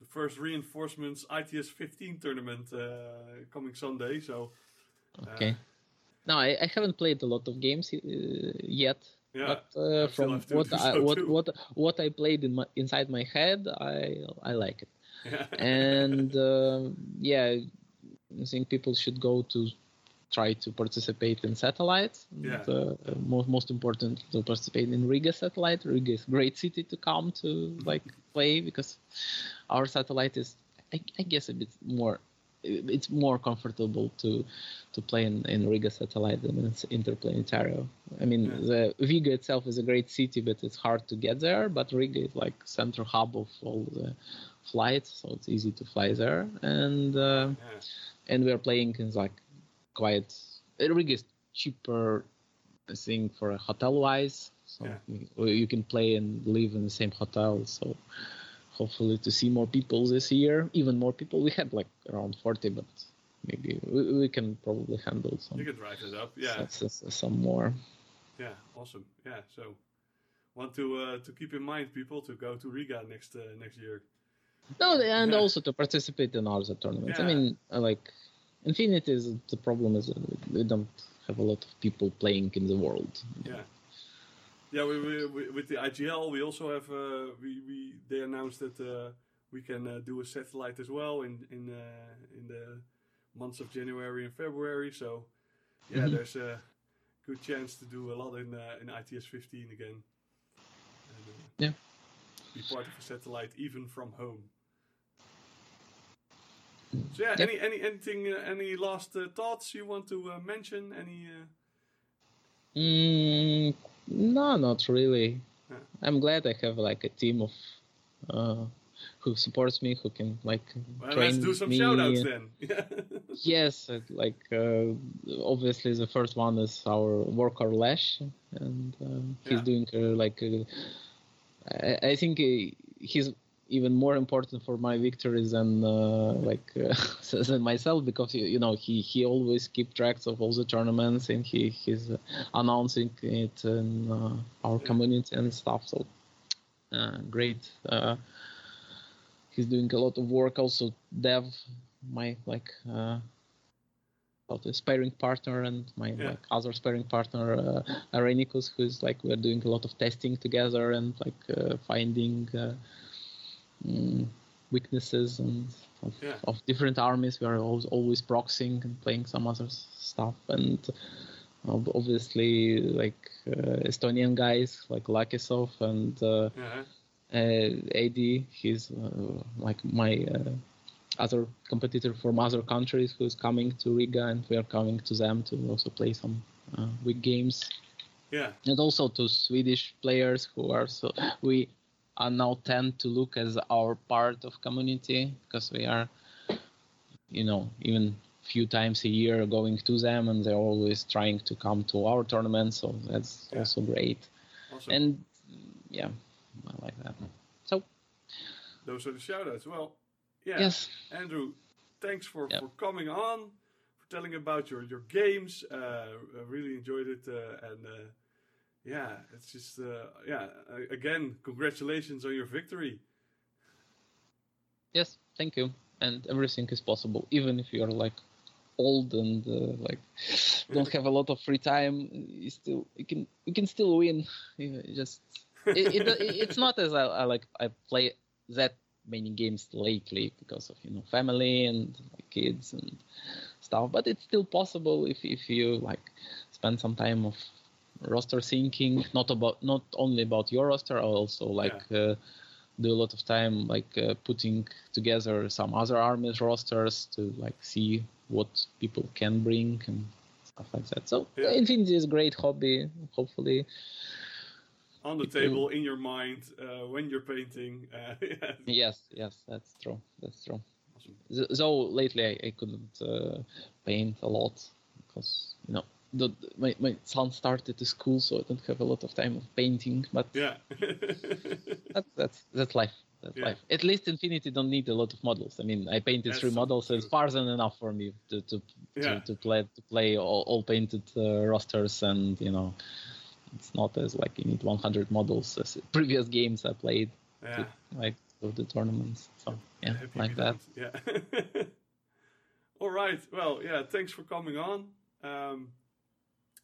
the first reinforcements ITS 15 tournament uh, coming Sunday. So okay. No, I, I haven't played a lot of games uh, yet. yeah, but uh, from what I, so what what what I played in my inside my head, I I like it. yeah. and uh, yeah, I think people should go to try to participate in satellites. Yeah. Uh, most most important to participate in Riga satellite. Riga is a great city to come to like play because our satellite is, I, I guess, a bit more. It's more comfortable to to play in, in Riga satellite than in Interplanetario. I mean, Yeah. the Riga itself is a great city, but it's hard to get there. But Riga is like central hub of all the flights, so it's easy to fly there. And uh, yeah. and we are playing in like quite Riga is cheaper, thing for a hotel wise. So Yeah. you, you can play and live in the same hotel. So hopefully to see more people this year, even more people. We had like around 40, but maybe we, we can probably handle some You can drive it up. Yeah, some, some- some more. yeah, awesome. Yeah, so want to uh, to keep in mind people to go to Riga next uh, next year. No, and Yeah. also to participate in other tournaments. I mean, uh, like Infinity is the problem is we don't have a lot of people playing in the world. Yeah. Yeah, we, we, we, with the IGL, we also have uh, we, we they announced that uh, we can uh, do a satellite as well in in uh, in the months of January and February. So yeah, Mhm. there's a good chance to do a lot in uh, in ITS 15 again. And, uh, Yeah. Be part of a satellite even from home. So yeah, Yep. any any anything uh, any last uh, thoughts you want to uh, mention? Any uh, Mm, no, not really. Yeah. I'm glad I have like a team of uh, who supports me, who can like well, train let's do some me. shout then. Yes, uh, like uh, obviously the first one is our worker Lash, and uh, he's Yeah. doing uh, like uh, I, I think uh, he's even more important for my victories than uh, like uh, than myself because you, you know he he always keep tracks of all the tournaments and he he's announcing it in uh, our community and stuff. So uh, great. Uh, he's doing a lot of work. Also, Dev, my like uh, sparring partner, and my Yeah. like other sparring partner, uh, Arenicus, who's like we're doing a lot of testing together and like uh, finding mm, weaknesses and of, Yeah. of different armies. We are always, always proxying and playing some other stuff and. Obviously, like uh, Estonian guys like Lakisov and uh, yeah. uh, AD. He's uh, like my uh, other competitor from other countries who's coming to Riga, and we are coming to them to also play some uh, week games, Yeah. and also to Swedish players who are so we are now tend to look as our part of community because we are, you know, even few times a year going to them, and they're always trying to come to our tournament, so that's Yeah. also great. Awesome. And yeah, I like that. So Those are the shout outs. Well, yeah. yes. Andrew, thanks for, Yeah. for coming on, for telling about your, your games. Uh, I really enjoyed it. Uh, and uh, yeah, it's just, uh, yeah, again, congratulations on your victory. Yes, thank you. And everything is possible, even if you're like old and uh, like don't have a lot of free time. You still you can you can still win. You just it, it, it's not as I, I like I play that many games lately because of you know family and kids and stuff. But it's still possible if if you like spend some time of roster thinking, not about not only about your roster, I also like. Uh, do a lot of time like uh, putting together some other armies rosters to like see what people can bring and stuff like that. So Yeah. Infinity is a great hobby. Hopefully, On the People- table, in your mind, uh, when you're painting. Uh, yeah. yes, yes, that's true. That's true. Awesome. Though lately I, I couldn't uh, paint a lot because you know the, my my son started to school, so I don't have a lot of time of painting. But Yeah. that, that's that's life. that's yeah. life. At least Infinity don't need a lot of models. I mean, I painted that's three models, so it's far than enough for me to to yeah. to, to, play to play all, all painted uh, rosters, and you know, it's not as like you need 100 models as previous games I played. Yeah. To, like of the tournaments. So yeah, like that. Yeah. all right. Well, yeah. Thanks for coming on. Um,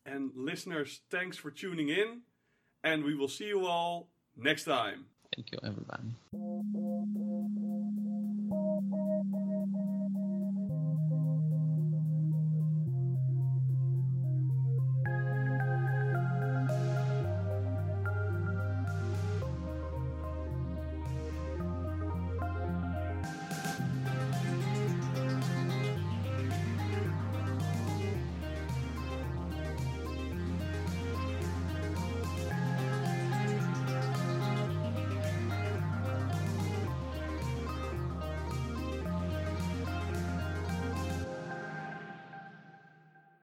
and listeners, thanks for tuning in. And we will see you all next time. Thank you, everybody.